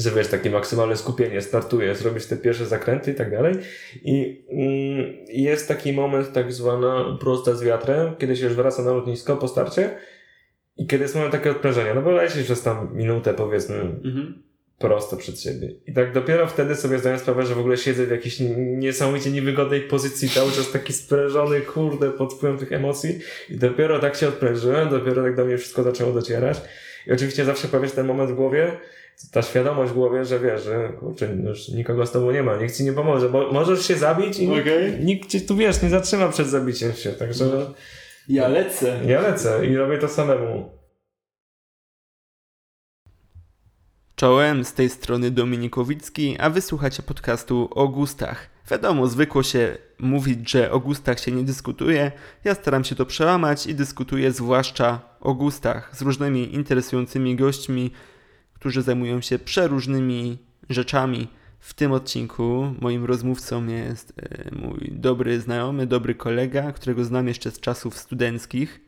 że wiesz, takie maksymalne skupienie, startujesz, robisz te pierwsze zakręty i tak dalej. I mm, jest taki moment, tak zwana prosta z wiatrem, kiedy się już wraca na lotnisko po starcie i kiedy jest moment takiego odprężenia, no bo lecisz przez tam minutę powiedzmy Mhm. prosto przed siebie. I tak dopiero wtedy sobie zdaję sprawę, że w ogóle siedzę w jakiejś niesamowicie niewygodnej pozycji, cały czas taki sprężony, kurde, pod wpływem tych emocji. I dopiero tak się odprężyłem, dopiero tak do mnie wszystko zaczęło docierać. I oczywiście zawsze pojawia się ten moment w głowie, ta świadomość w głowie, że wiesz, że kurczę, już nikogo z tobą nie ma, nikt ci nie pomoże, bo możesz się zabić i nikt, Okej. nikt cię tu, wiesz, nie zatrzyma przed zabiciem się, także Ja lecę. ja lecę i robię to samemu. Czołem, z tej strony Dominikowicki, a wysłuchacie podcastu o gustach. Wiadomo, zwykło się mówić, że o gustach się nie dyskutuje. Ja staram się to przełamać i dyskutuję zwłaszcza o gustach z różnymi interesującymi gośćmi, którzy zajmują się przeróżnymi rzeczami. W tym odcinku moim rozmówcą jest e, mój dobry znajomy, dobry kolega, którego znam jeszcze z czasów studenckich.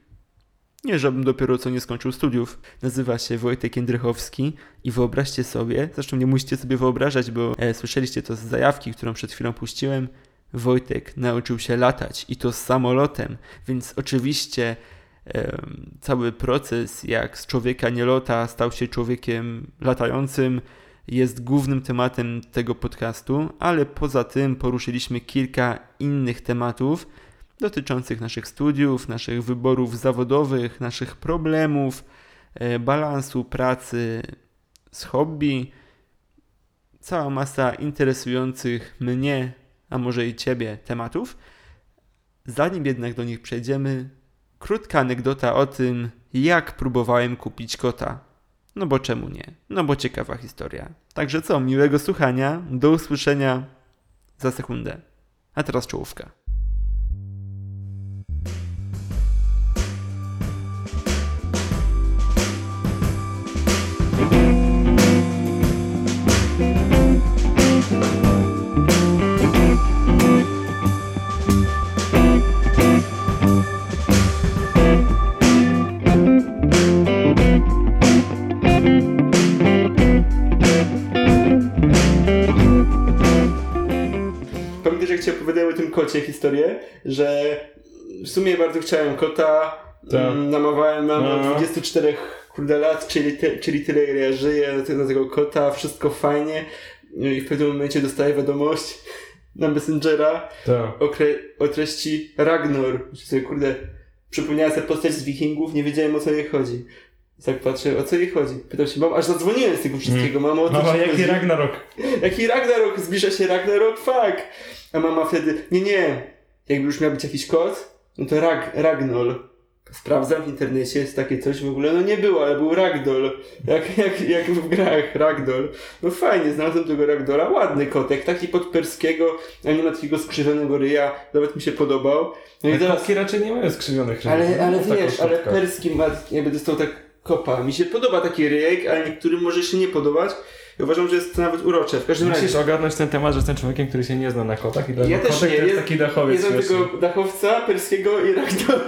Nie, żebym dopiero co nie skończył studiów. Nazywa się Wojtek Jędrychowski i wyobraźcie sobie, zresztą nie musicie sobie wyobrażać, bo e, słyszeliście to z zajawki, którą przed chwilą puściłem. Wojtek nauczył się latać i to z samolotem, więc oczywiście cały proces, jak z człowieka nie lota, stał się człowiekiem latającym, jest głównym tematem tego podcastu, ale poza tym poruszyliśmy kilka innych tematów dotyczących naszych studiów, naszych wyborów zawodowych, naszych problemów, e, balansu pracy z hobby. Cała masa interesujących mnie, a może i Ciebie tematów. Zanim jednak do nich przejdziemy, krótka anegdota o tym, jak próbowałem kupić kota. No bo czemu nie? No bo ciekawa historia. Także co, miłego słuchania, do usłyszenia za sekundę. A teraz czołówka. Historię, że w sumie bardzo chciałem kota, Tak. mm, namawałem mamę No. od 24 kurde lat, czyli, te, czyli tyle ile ja żyję do tego, kota, wszystko fajnie No i w pewnym momencie dostaję wiadomość na Messengera Tak. o, kre- o treści. Myślę sobie, kurde, przypomniała sobie postać z wikingów, nie wiedziałem o co jej chodzi. Tak patrzę, o co jej chodzi. Pytam się, mam, aż zadzwoniłem z tego wszystkiego, mamo, o co Mama, jaki chodzi? Ragnarok? Jaki Ragnarok? Zbliża się Ragnarok? Fuck! A mama wtedy, nie, nie, jakby już miał być jakiś kod, no to Rag, Ragnol. Sprawdzam w internecie, jest takie coś w ogóle, no nie było, ale był Ragdoll. Jak, jak, jak w grach Ragdoll. No fajnie, znalazłem tego Ragdola, ładny kotek, taki pod perskiego, a nie ma takiego skrzywionego ryja, nawet mi się podobał. No i Ale teraz, kotki raczej nie mają skrzywionych ryjów. ale, ale W taką wiesz, ale perski ma, jakby dostał tak kopa. Mi się podoba taki ryjek, ale niektórym może się nie podobać. I uważam, że jest to nawet urocze. W każdym razie... Musisz ogarnąć ten temat, że jestem człowiekiem, który się nie zna na kotach i dla Ja też nie. to jest Jest- taki dachowiec Jest śmieszny. tego dachowca perskiego i ragdola.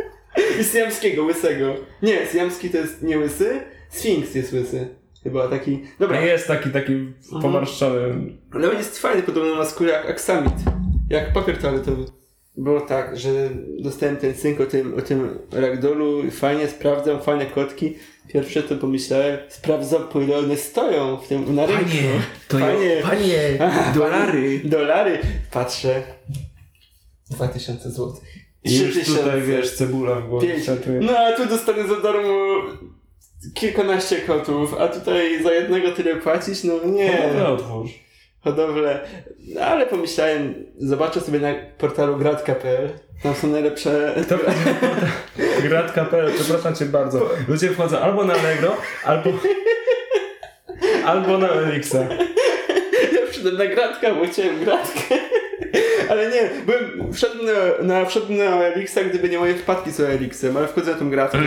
I syjamskiego, łysego. Nie, syjamski to jest nie łysy, sfinks jest łysy. Chyba taki... Dobra, jest taki, taki pomarszczony. ale on jest fajny, podobno na skórę jak aksamit. Jak papier toaletowy. Było tak, że dostałem ten synk o tym, o tym ragdolu, fajnie sprawdzam, fajne kotki. Pierwsze to pomyślałem, sprawdzam po ile one stoją w tym na rynku. to Panie. panie, Aha, dolary. Dolary. Patrzę. 2000 zł. I już tutaj, wiesz, cebula w głowie. No a tu dostanę za darmo kilkanaście kotów, a tutaj za jednego tyle płacić? No nie. Dobra, otwórz. Hodowlę. No, ale pomyślałem, zobaczę sobie na portalu gratka.pl. Tam są najlepsze... To Grat.pl, przepraszam cię bardzo. Ludzie wchodzą albo na Allegro, albo... albo na Elixa. Ja przyszedłem na gratka, bo chciałem gratkę. Ale nie, byłem, wszedłem na, na, wszedłem na Elixa, gdyby nie moje wpadki z Elixem, ale wchodzę na tą gratkę.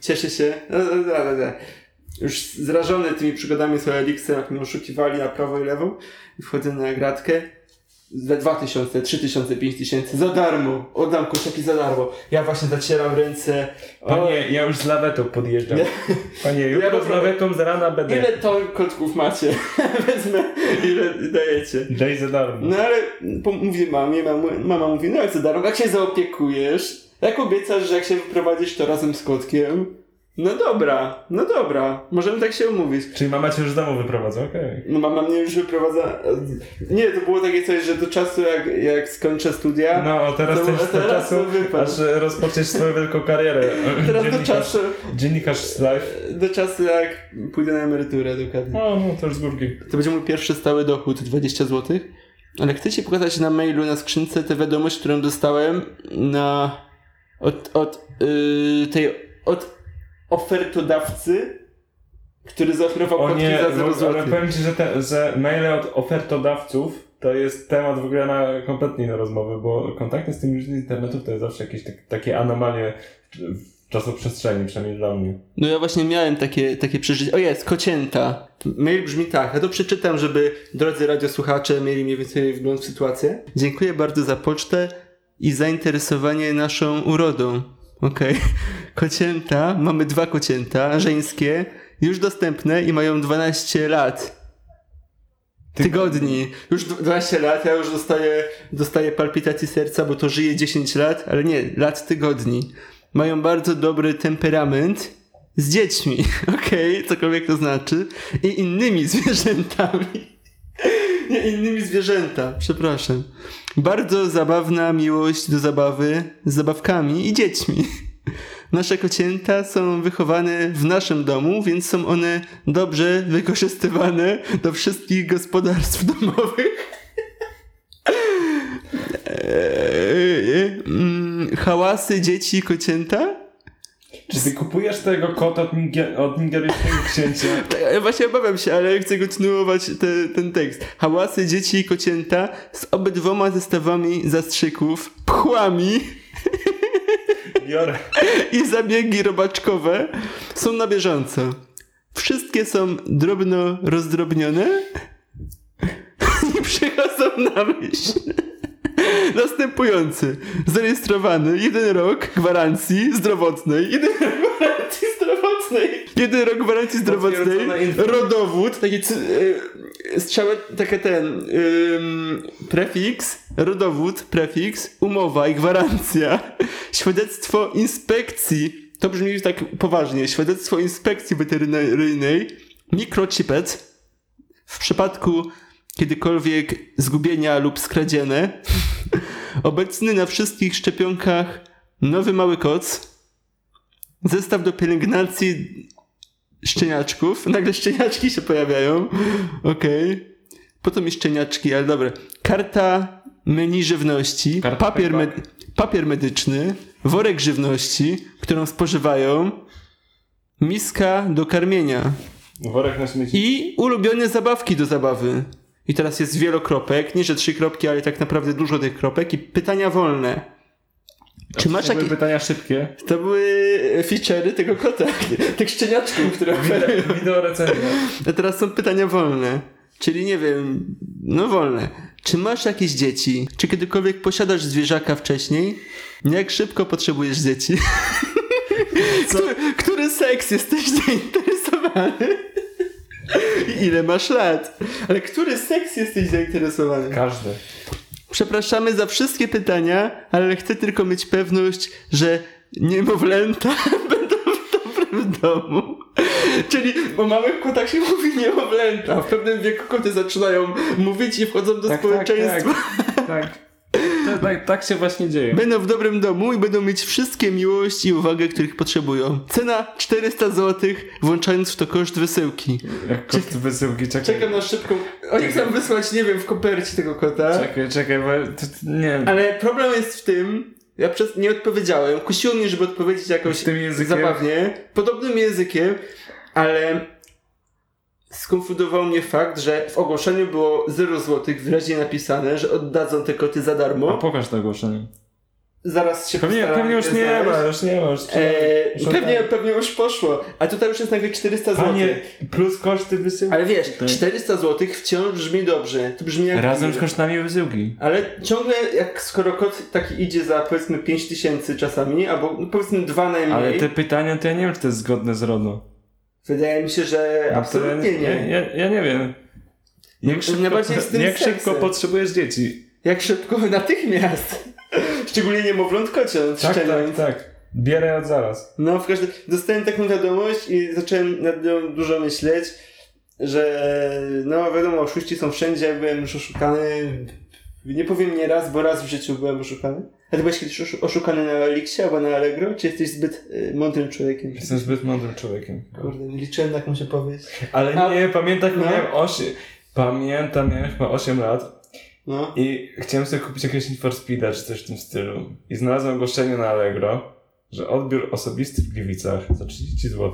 Cieszę się. No, no, no, no, no. Już zrażony tymi przygodami z Elixem, jak mnie oszukiwali na prawo i lewo. Wchodzę na gratkę. za 2000, 3000, 5000 za darmo. Oddam kurczaki za darmo. Ja właśnie zacieram ręce. O, Panie, ja już z lawetą podjeżdżam. Nie. Panie, Ja jutro po z lawetą z rana będę. ile ton kotków macie? Wezmę, ile dajecie. Daj za darmo. No ale mówię mamie, mama, mama mówi, no jak za darmo, jak się zaopiekujesz? Jak obiecasz, że jak się wyprowadzisz to razem z kotkiem? No dobra, no dobra, możemy tak się umówić. Czyli mama cię już z domu wyprowadza, okej. No mama mnie już wyprowadza. Nie, to było takie coś, że do czasu jak, jak skończę studia. No, teraz To- jest do czasu, aż rozpoczniesz swoją wielką karierę. Teraz do czasu, Dziennikarz z live. do czasu jak pójdę na emeryturę dokładnie. O, no to już z górki. To będzie mój pierwszy stały dochód 20 zł. Ale chcę ci pokazać na mailu, na skrzynce tę wiadomość, którą dostałem na od, od yy, tej od ofertodawcy, który zaoferował O nie, za 0 bo, zł. ale powiem ci, że, te, że maile od ofertodawców to jest temat w ogóle na kompletnie inne rozmowy, bo kontakty z tymi ludźmi z internetu to jest zawsze jakieś tak, takie anomalie w czasoprzestrzeni, przynajmniej dla mnie. No ja właśnie miałem takie, takie przeżycie. O jest, kocięta. Mail brzmi tak, ja to przeczytam, żeby drodzy radiosłuchacze mieli mniej więcej wgląd w sytuację. Dziękuję bardzo za pocztę i zainteresowanie naszą urodą. Okej. Kocięta, mamy dwa kocięta, żeńskie, już dostępne i mają 12 lat. Tygodni. Już dw- 12 lat, ja już dostaję, dostaję palpitacji serca, bo to żyje 10 lat, ale nie, lat tygodni. Mają bardzo dobry temperament z dziećmi, okej, cokolwiek to znaczy, i innymi zwierzętami. Nie, innymi zwierzęta, przepraszam. Bardzo zabawna miłość do zabawy z zabawkami i dziećmi. Nasze kocięta są wychowane w naszym domu, więc są one dobrze wykorzystywane do wszystkich gospodarstw domowych. Eee, mm, Hałasy dzieci i kocięta? Czy ty kupujesz tego kota od, niger- od nigeryjskiego księcia? Ja właśnie obawiam się, ale chcę kontynuować te, ten tekst. Hałasy dzieci i kocięta z obydwoma zestawami zastrzyków, pchłami Biorę. i zabiegi robaczkowe są na bieżąco. Wszystkie są drobno rozdrobnione i przychodzą na myśl. Następujący. Zarejestrowany jeden rok gwarancji zdrowotnej. Jeden rok gwarancji zdrowotnej. Jeden rok gwarancji zdrowotnej. Rodowód. Taki cy- y, strzałę, takie ten ym, prefiks, rodowód, prefiks, umowa i gwarancja. Świadectwo inspekcji. To brzmi tak poważnie. Świadectwo inspekcji weterynaryjnej. Mikrochipet. W przypadku kiedykolwiek zgubienia lub skradzione. Obecny na wszystkich szczepionkach nowy mały koc. Zestaw do pielęgnacji szczeniaczków. Nagle szczeniaczki się pojawiają. Okej. Po to mi szczeniaczki, ale dobra. Karta menu żywności. Karta papier, med- papier medyczny. Worek żywności, którą spożywają. Miska do karmienia. Worek na śmieci. I ulubione zabawki do zabawy. I teraz jest wielokropek, nie że trzy kropki, ale tak naprawdę dużo tych kropek i pytania wolne. Czy masz To były jakieś... pytania szybkie. To były feature'y tego kota, tych szczeniaczków, które Wideo, wideo recenzja. A teraz są pytania wolne. Czyli nie wiem, no wolne. Czy masz jakieś dzieci? Czy kiedykolwiek posiadasz zwierzaka wcześniej? Jak szybko potrzebujesz dzieci? Który, który seks jesteś zainteresowany? Ile masz lat? Ale który seks jesteś zainteresowany? Każdy. Przepraszamy za wszystkie pytania, ale chcę tylko mieć pewność, że niemowlęta będą w dobrym domu. Czyli o małych kotach się mówi niemowlęta. W pewnym wieku koty zaczynają mówić i wchodzą do społeczeństwa. Tak, tak. To, tak. Tak się właśnie dzieje. Będą w dobrym domu i będą mieć wszystkie miłość i uwagę, których potrzebują. Cena 400 zł, włączając w to koszt wysyłki. Jak kot wysyłki, czekaj. Czekam na szybką... Oni chcą wysłać, nie wiem, w kopercie tego kota. Czekaj, czekaj, bo to, to, nie wiem. Ale problem jest w tym, ja przez, nie odpowiedziałem. Kusiło mnie, żeby odpowiedzieć jakoś Tym językiem? zabawnie, podobnym językiem, ale skonfundował mnie fakt, że w ogłoszeniu było 0 zł wyraźnie napisane, że oddadzą te koty za A darmo. pokaż to ogłoszenie. zaraz się Pewnie, pewnie już nie znaleźć. ma, już nie ma. Już Eee, już pewnie, tak. pewnie już poszło. A tutaj już jest nagle 400 zł. Panie, plus koszty wysyłki. Ale wiesz, Tak. 400 zł wciąż brzmi dobrze. To brzmi jak Razem z kosztami wysyłki. Ale ciągle, jak skoro kot taki idzie za powiedzmy 5000 czasami, albo no, powiedzmy dwa najmniej, Ale te pytania, to ja nie wiem, czy to jest zgodne z RODO. Wydaje mi się, że No absolutnie ja, nie. Ja, ja, ja nie wiem. Jak szybko, jak szybko potrzebujesz dzieci. Jak szybko, natychmiast. Szczególnie niemowląt kociąt, Tak, tak, tak. Bierę od zaraz. No, w każdym... Dostałem taką wiadomość i zacząłem nad nią dużo myśleć, że no wiadomo, oszuści są wszędzie, byłem już oszukany. Nie powiem nie raz, bo raz w życiu byłem oszukany. A ty byłeś kiedyś oszu- oszukany na Elixie albo na Allegro? Czy jesteś zbyt y, mądrym człowiekiem? Jestem zbyt mądrym człowiekiem. Kurde, nie liczyłem na jakąś opowieść. Ale A- nie, pamiętam, jak no. miałem 8... Pamiętam, miałem chyba 8 lat No. i chciałem sobie kupić jakiegoś Need for Speeda czy coś w tym stylu. I znalazłem ogłoszenie na Allegro, że odbiór osobisty w Gliwicach za 30 zł.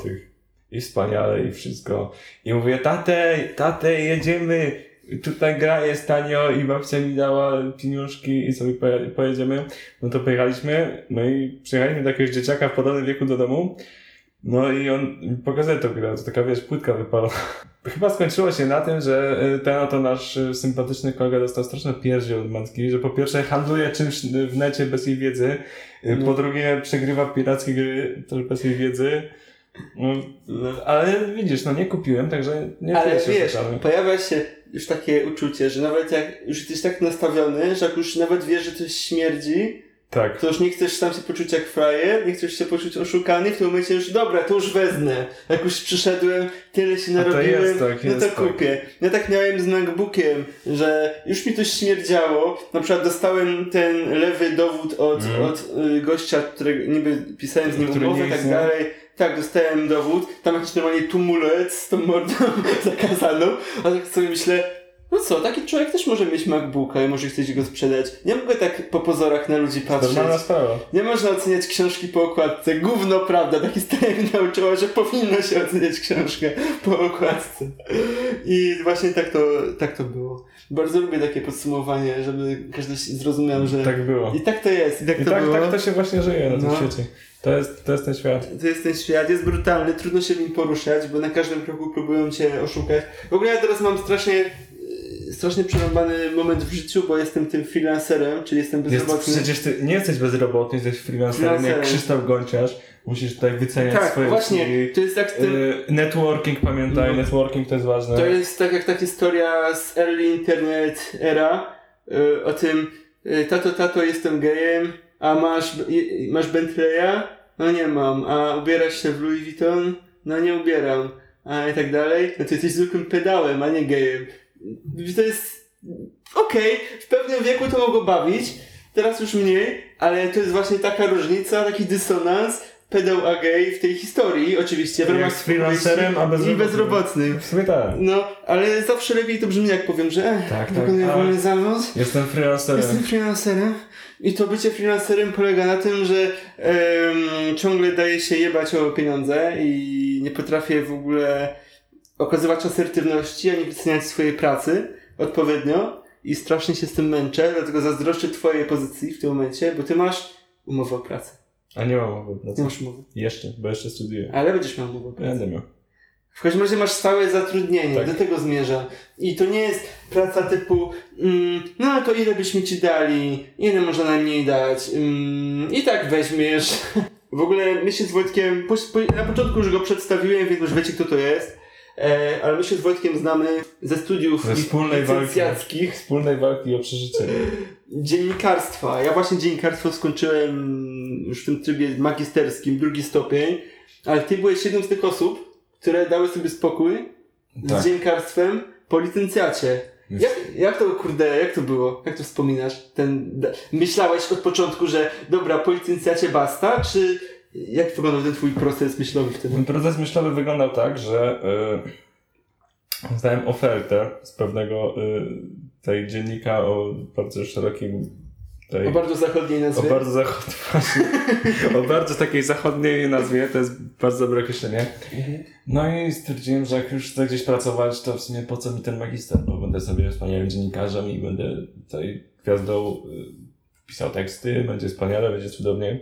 I wspaniale, i wszystko. I mówię, tatę, tatę, jedziemy. Tutaj gra jest tanio i babcia mi dała pieniążki i sobie poje- pojedziemy. No to pojechaliśmy, no i przyjechaliśmy do jakiegoś dzieciaka w podobnym wieku do domu. No i on pokazuje to grę, to taka wiesz, płytka wypalona. Chyba skończyło się na tym, że y, ten oto nasz y, sympatyczny kolega dostał straszne piersi od matki, że po pierwsze handluje czymś w necie bez jej wiedzy, y, No. po drugie przegrywa pirackie gry też bez jej wiedzy. No, ale widzisz, no nie kupiłem, także nie Ale wiesz, pojawia się już takie uczucie, że nawet jak już jesteś tak nastawiony, że jak już nawet wiesz, że coś śmierdzi, Tak. to już nie chcesz sam się poczuć jak frajer, nie chcesz się poczuć oszukany, w tym momencie już dobra, to już wezmę. Jak już przyszedłem, tyle się narobiłem, jest tak, no to tak. kupię. Ja tak miałem z MacBookiem, że już mi to śmierdziało. Na przykład dostałem ten lewy dowód od, Mhm. od y, gościa, którego niby pisałem z nim umowę i tak dalej. Tak, dostałem dowód. Tam jakiś normalnie tumulec z tą mordą zakazaną. A tak sobie myślę, no co, taki człowiek też może mieć MacBooka i może chcieć go sprzedać. Nie mogę tak po pozorach na ludzi patrzeć. Normalna sprawa. Nie można oceniać książki po okładce. Gówno prawda, ta historia mnie nauczyła, że powinno się oceniać książkę po okładce. I właśnie tak to, tak to było. Bardzo lubię takie podsumowanie, żeby każdy zrozumiał, że Tak było. i tak to jest, i tak I to tak, było. tak to się właśnie żyje na tym No. świecie. To jest, to jest ten świat. To jest ten świat, jest brutalny, trudno się w nim poruszać, bo na każdym kroku próbują cię oszukać. W ogóle ja teraz mam strasznie, strasznie przerąbany moment w życiu, bo jestem tym freelancerem, czyli jestem Jest, bezrobotny. przecież ty nie jesteś bezrobotny, jesteś freelancerem jak. Krzysztof Gonciarz. Musisz tutaj wyceniać Tak, swoje właśnie, usługi. to jest z tym... Y, Networking, pamiętaj, No. networking to jest ważne. To jest tak jak ta historia z early internet era y, o tym y, tato, tato, jestem gejem, a masz, masz Bentleya? No nie mam. A ubierasz się w Louis Vuitton? No nie ubieram. A i tak dalej. No to jesteś zwykłym pedałem, a nie gejem. To jest okej, w pewnym wieku to mogło bawić, teraz już mniej, ale to jest właśnie taka różnica, taki dysonans, pedał a gej w tej historii, oczywiście, w ramach z freelancerem, a i bezrobotnym. bezrobotnym. W sumie tak. No, ale zawsze lepiej to brzmi, jak powiem, że e, Tak, tak, wykonuję ale- wolny zawód, Jestem freelancerem. jestem freelancerem i to bycie freelancerem polega na tym, że em, ciągle daje się jebać o pieniądze i nie potrafię w ogóle okazywać asertywności, ani wyceniać swojej pracy odpowiednio i strasznie się z tym męczę, dlatego zazdroszczę twojej pozycji w tym momencie, bo ty masz umowę o pracę. A nie mam mowy. No Nie co? masz umowy. Jeszcze, bo jeszcze studiuję. Ale będziesz miał umowę o pracę. Będę miał. W każdym razie masz stałe zatrudnienie, Tak. do tego zmierzam. I to nie jest praca typu, mm, no to ile byśmy ci dali, ile można najmniej dać, mm, i tak weźmiesz. W ogóle my się z Wojtkiem, po, po, na początku już go przedstawiłem, więc już wiecie kto to jest, e, ale my się z Wojtkiem znamy ze studiów Ze wspólnej walki. Wspólnej walki o przeżycie. dziennikarstwa. Ja właśnie dziennikarstwo skończyłem już w tym trybie magisterskim, drugi stopień, ale ty byłeś jedną z tych osób, które dały sobie spokój Tak. z dziennikarstwem po licencjacie. Jak, jak to, kurde, jak to było? Jak to wspominasz? Ten, myślałeś od początku, że dobra, po licencjacie basta, czy jak wyglądał ten twój proces myślowy wtedy? Ten proces myślowy wyglądał tak, że y, dostałem ofertę z pewnego y, tej dziennika o bardzo szerokim tej, O bardzo zachodniej o nazwie. bardzo zachodniej, właśnie, o bardzo takiej zachodniej nazwie, to jest bardzo dobre określenie. Mhm. No i stwierdziłem, że jak już chcę gdzieś pracować, to w sumie po co mi ten magister, bo będę sobie wspaniałym dziennikarzem i będę tutaj gwiazdą y, pisał teksty, będzie wspaniale, będzie cudownie.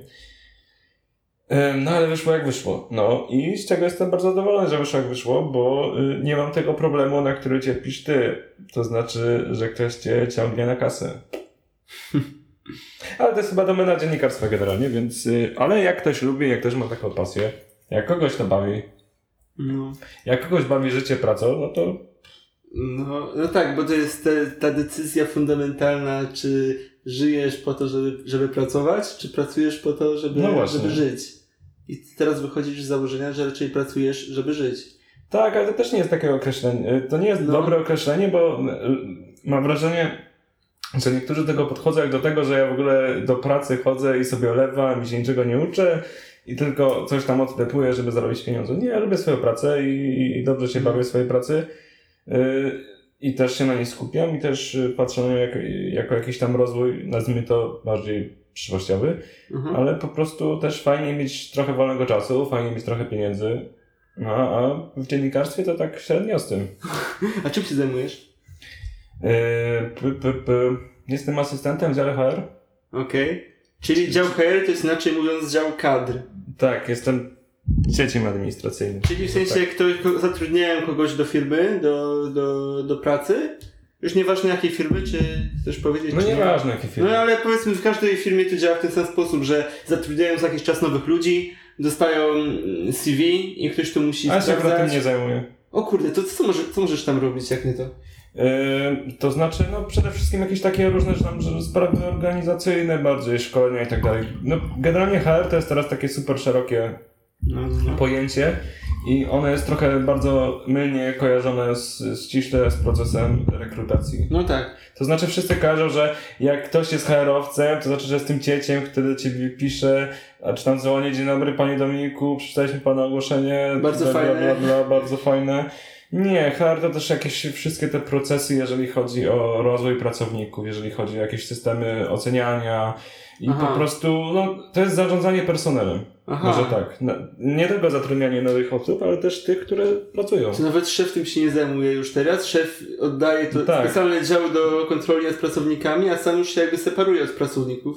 No ale wyszło jak wyszło. No i z czego jestem bardzo zadowolony, że wyszło jak wyszło, bo y, nie mam tego problemu, na który cierpisz ty. To znaczy, że ktoś cię ciągnie na kasę. ale to jest chyba domena dziennikarstwa generalnie, więc... y, Ale jak ktoś lubi, jak ktoś ma taką pasję, jak kogoś to bawi, No. jak kogoś bawi życie pracą, no to No, no tak, bo to jest te, ta decyzja fundamentalna, czy żyjesz po to, żeby, żeby pracować, czy pracujesz po to, żeby, No żeby żyć. I teraz wychodzisz z założenia, że raczej pracujesz, żeby żyć. Tak, ale to też nie jest takie określenie. To nie jest No. dobre określenie, bo y, mam wrażenie, że niektórzy do tego podchodzą jak do tego, że ja w ogóle do pracy chodzę i sobie olewam i się niczego nie uczę i tylko coś tam odtepuję, żeby zarobić pieniądze. Nie, ja lubię swoją pracę i, i dobrze się Mhm. bawię w swojej pracy. Y, I też się na niej skupiam i też y, patrzę na nią jako, jako jakiś tam rozwój, nazwijmy to bardziej przyszłościowy. Mhm. Ale po prostu też fajnie mieć trochę wolnego czasu, fajnie mieć trochę pieniędzy. No, a w dziennikarstwie to tak średnio z tym. A czym się zajmujesz? Yy, p, p, p. Jestem asystentem dziale HR. Okej. Czyli dział HR to jest inaczej mówiąc dział kadr. Tak, jestem sieciem administracyjnym. Czyli w sensie Tak. ktoś, zatrudniają kogoś do firmy, do, do, do pracy, już nieważne jakiej firmy, czy chcesz powiedzieć, No nie? nieważne jakie firmy. No ale powiedzmy w każdej firmie to działa w ten sam sposób, że zatrudniają za jakiś czas nowych ludzi, dostają mm, CV i ktoś to musi A ja się akurat tym sprawdzać. nie zajmuję. O kurde, to co, może, co możesz tam robić, jak nie to? Yy, to znaczy, no przede wszystkim jakieś takie różne że tam, że sprawy organizacyjne, bardziej szkolenia i tak dalej. No generalnie HR to jest teraz takie super szerokie No. pojęcie i ono jest trochę bardzo mylnie kojarzone z, ściśle z procesem rekrutacji. no tak. To znaczy wszyscy kojarzą, że jak ktoś jest HR-owcem, to znaczy, że jest tym cieciem, który do ciebie pisze, a czy tam dzwoni, dzień dobry panie Dominiku, przeczytaliśmy pana ogłoszenie. Bardzo bla, bla, fajne. Bla, bla, bardzo fajne. Nie, HR to też jakieś wszystkie te procesy, jeżeli chodzi o rozwój pracowników, jeżeli chodzi o jakieś systemy oceniania i Aha. po prostu, no, to jest zarządzanie personelem. Aha. Może tak. No, Nie tylko zatrudnianie nowych osób, ale też tych, które pracują. Czy nawet szef tym się nie zajmuje już teraz? Szef oddaje to Tak. specjalne działy do kontroli nad pracownikami, a sam już się jakby separuje od pracowników.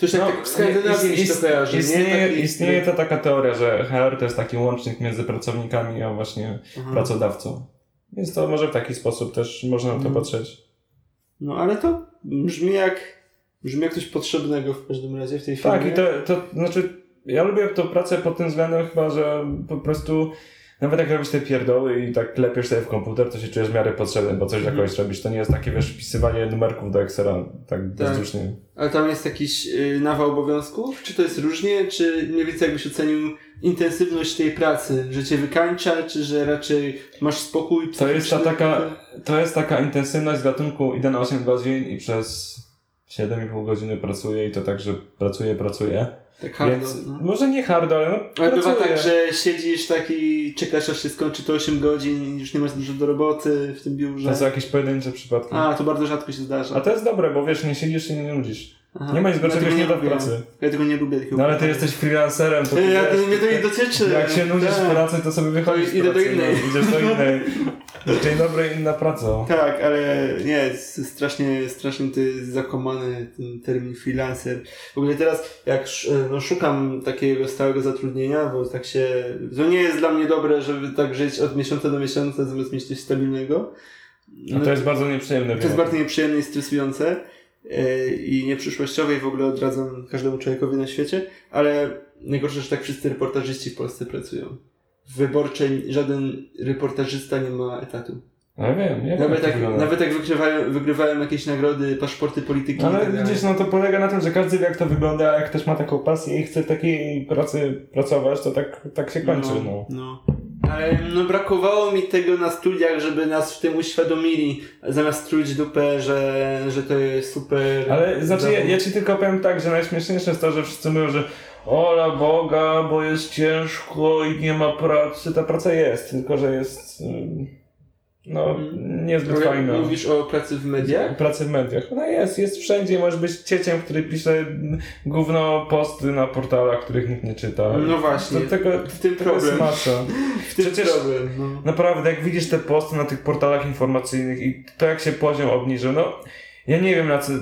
To już tak, tak w Skandynawii mi się to kojarzy, nie? istnieje, Taki- istnieje to taka teoria, że HR to jest taki łącznik między pracownikami a właśnie Aha. pracodawcą. Więc to może w taki sposób też można na to Mhm. patrzeć. No ale to brzmi jak, brzmi jak coś potrzebnego w każdym razie w tej firmie. Tak, i to, to znaczy, ja lubię tą pracę pod tym względem chyba, że po prostu nawet jak robisz te pierdoły i tak klepiesz sobie w komputer, to się czujesz w miarę potrzebny, bo coś dla Mhm. kogoś robisz. To nie jest takie, wiesz, wpisywanie numerków do Excela tak bezdusznie. Ale tam jest jakiś y, nawał obowiązków? Czy to jest różnie? Czy mniej więcej jakbyś ocenił intensywność tej pracy? Że cię wykańcza, czy że raczej masz spokój To jest ta taka, to jest taka intensywność z gatunku idę na 8 godzin i przez 7,5 godziny pracuję i to tak, że pracuję, pracuję. Tak hardo. Więc no. może nie hardo, ale no Ale bywa tak, że siedzisz taki, czekasz aż się skończy to 8 godzin i już nie masz dużo do roboty w tym biurze. To są jakieś pojedyncze przypadki. A, to bardzo rzadko się zdarza. A to jest dobre, bo wiesz, nie siedzisz i nie nudzisz. Aha. nie ma nic gorszego Ja nie da w pracy. Ja tego nie lubię. Takiego No ale ty jesteś freelancerem, to ty Ja, wiesz, to, mnie to nie dotyczy. jak się nudzisz w tak. pracy, to sobie wychodzisz z idę do innej. No, idziesz do innej. Dzień dobry, inna praca. Tak, ale nie, jest strasznie, strasznie to jest zakłamany ten termin freelancer. W ogóle teraz, jak no, szukam takiego stałego zatrudnienia, bo tak się. To nie jest dla mnie dobre, żeby tak żyć od miesiąca do miesiąca, zamiast mieć coś stabilnego. A to jest bardzo nieprzyjemne. To jest bardzo nieprzyjemne i stresujące yy, i nieprzyszłościowe i w ogóle odradzam każdemu człowiekowi na świecie, ale najgorsze, że tak wszyscy reportażyści w Polsce pracują. W wyborczej żaden reportażysta nie ma etatu. Ale wiem, jak Nawet jak, wygląda. nawet jak wygrywają, wygrywałem jakieś nagrody, paszporty polityki. i Ale tak widzisz, no to polega na tym, że każdy wie jak to wygląda, a jak ktoś ma taką pasję i chce takiej pracy pracować, to tak, tak się kończy. No. no. Ale no brakowało mi tego na studiach, żeby nas w tym uświadomili, zamiast truć dupę, że, że to jest super. Ale znaczy, ja, ja ci tylko powiem tak, że najśmieszniejsze jest to, że wszyscy mówią, że ola Boga, bo jest ciężko i nie ma pracy. Ta praca jest, tylko że jest no, Mhm. niezbyt fajna. Mówisz o pracy w mediach? Pracy w mediach. Ona jest, jest wszędzie. Możesz być cieciem, który pisze gówno posty na portalach, których nikt nie czyta. No właśnie. To, tego, W tym tego problem. W tym Przecież- problem. No. Naprawdę, jak widzisz te posty na tych portalach informacyjnych i to jak się poziom obniżył, no Ja nie wiem na co,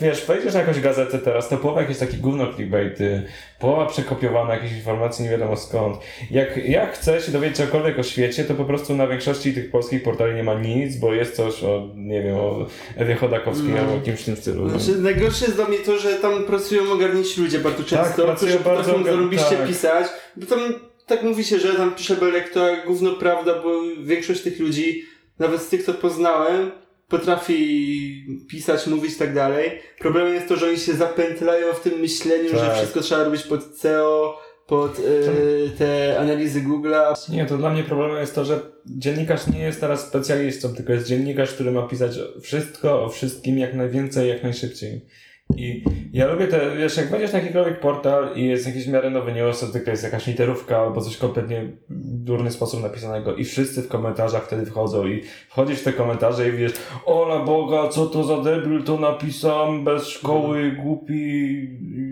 wiesz, wejdziesz na jakąś gazetę teraz, to połowa jakieś takie gówno clickbaity, połowa przekopiowana jakichś informacji nie wiadomo skąd. Jak ja chcę się dowiedzieć czegokolwiek o świecie, to po prostu na większości tych polskich portali nie ma nic, bo jest coś o, nie wiem, o Ewie Chodakowskiej No. albo kimś w tym stylu. Znaczy, najgorsze jest dla mnie to, że tam pracują ogarnięci ludzie bardzo często, pracują którzy bardzo potrafią zarobiście tak. pisać, bo tam tak mówi się, że tam pisze Belek to jak gówno prawda, bo większość tych ludzi, nawet z tych, co poznałem, potrafi pisać, mówić i tak dalej. Problemem jest to, że oni się zapętlają w tym myśleniu, że Tak. wszystko trzeba robić pod SEO, pod y, te analizy Google'a. Nie, to dla mnie problemem jest to, że dziennikarz nie jest teraz specjalistą, tylko jest dziennikarz, który ma pisać wszystko o wszystkim jak najwięcej, jak najszybciej. I ja lubię te, wiesz, jak wejdziesz na jakikolwiek portal i jest jakiś w miarę nowy news, to tylko jest jakaś literówka albo coś kompletnie durny sposób napisanego i wszyscy w komentarzach wtedy wchodzą i wchodzisz w te komentarze i widzisz Ola Boga, co to za debil, to napisam, bez szkoły, głupi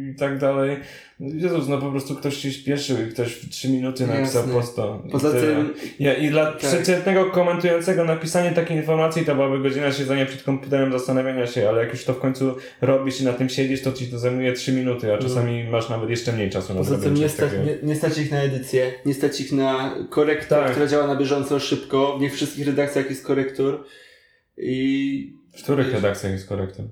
i tak dalej. Jezus, no po prostu ktoś się śpieszył i ktoś w trzy minuty napisał Jasne. posta. Poza tyle. tym, Ja, I dla Tak. przeciętnego komentującego napisanie takiej informacji to byłaby godzina siedzenia przed komputerem, zastanawiania się, ale jak już to w końcu robisz i na tym siedzisz, to ci to zajmuje 3 minuty, a czasami masz nawet jeszcze mniej czasu na Poza tym nie stać, nie, nie stać ich na edycję, nie stać ich na korektor, Tak. która działa na bieżąco, szybko. W nie wszystkich redakcjach jest korektor. I W których redakcjach jest korektem?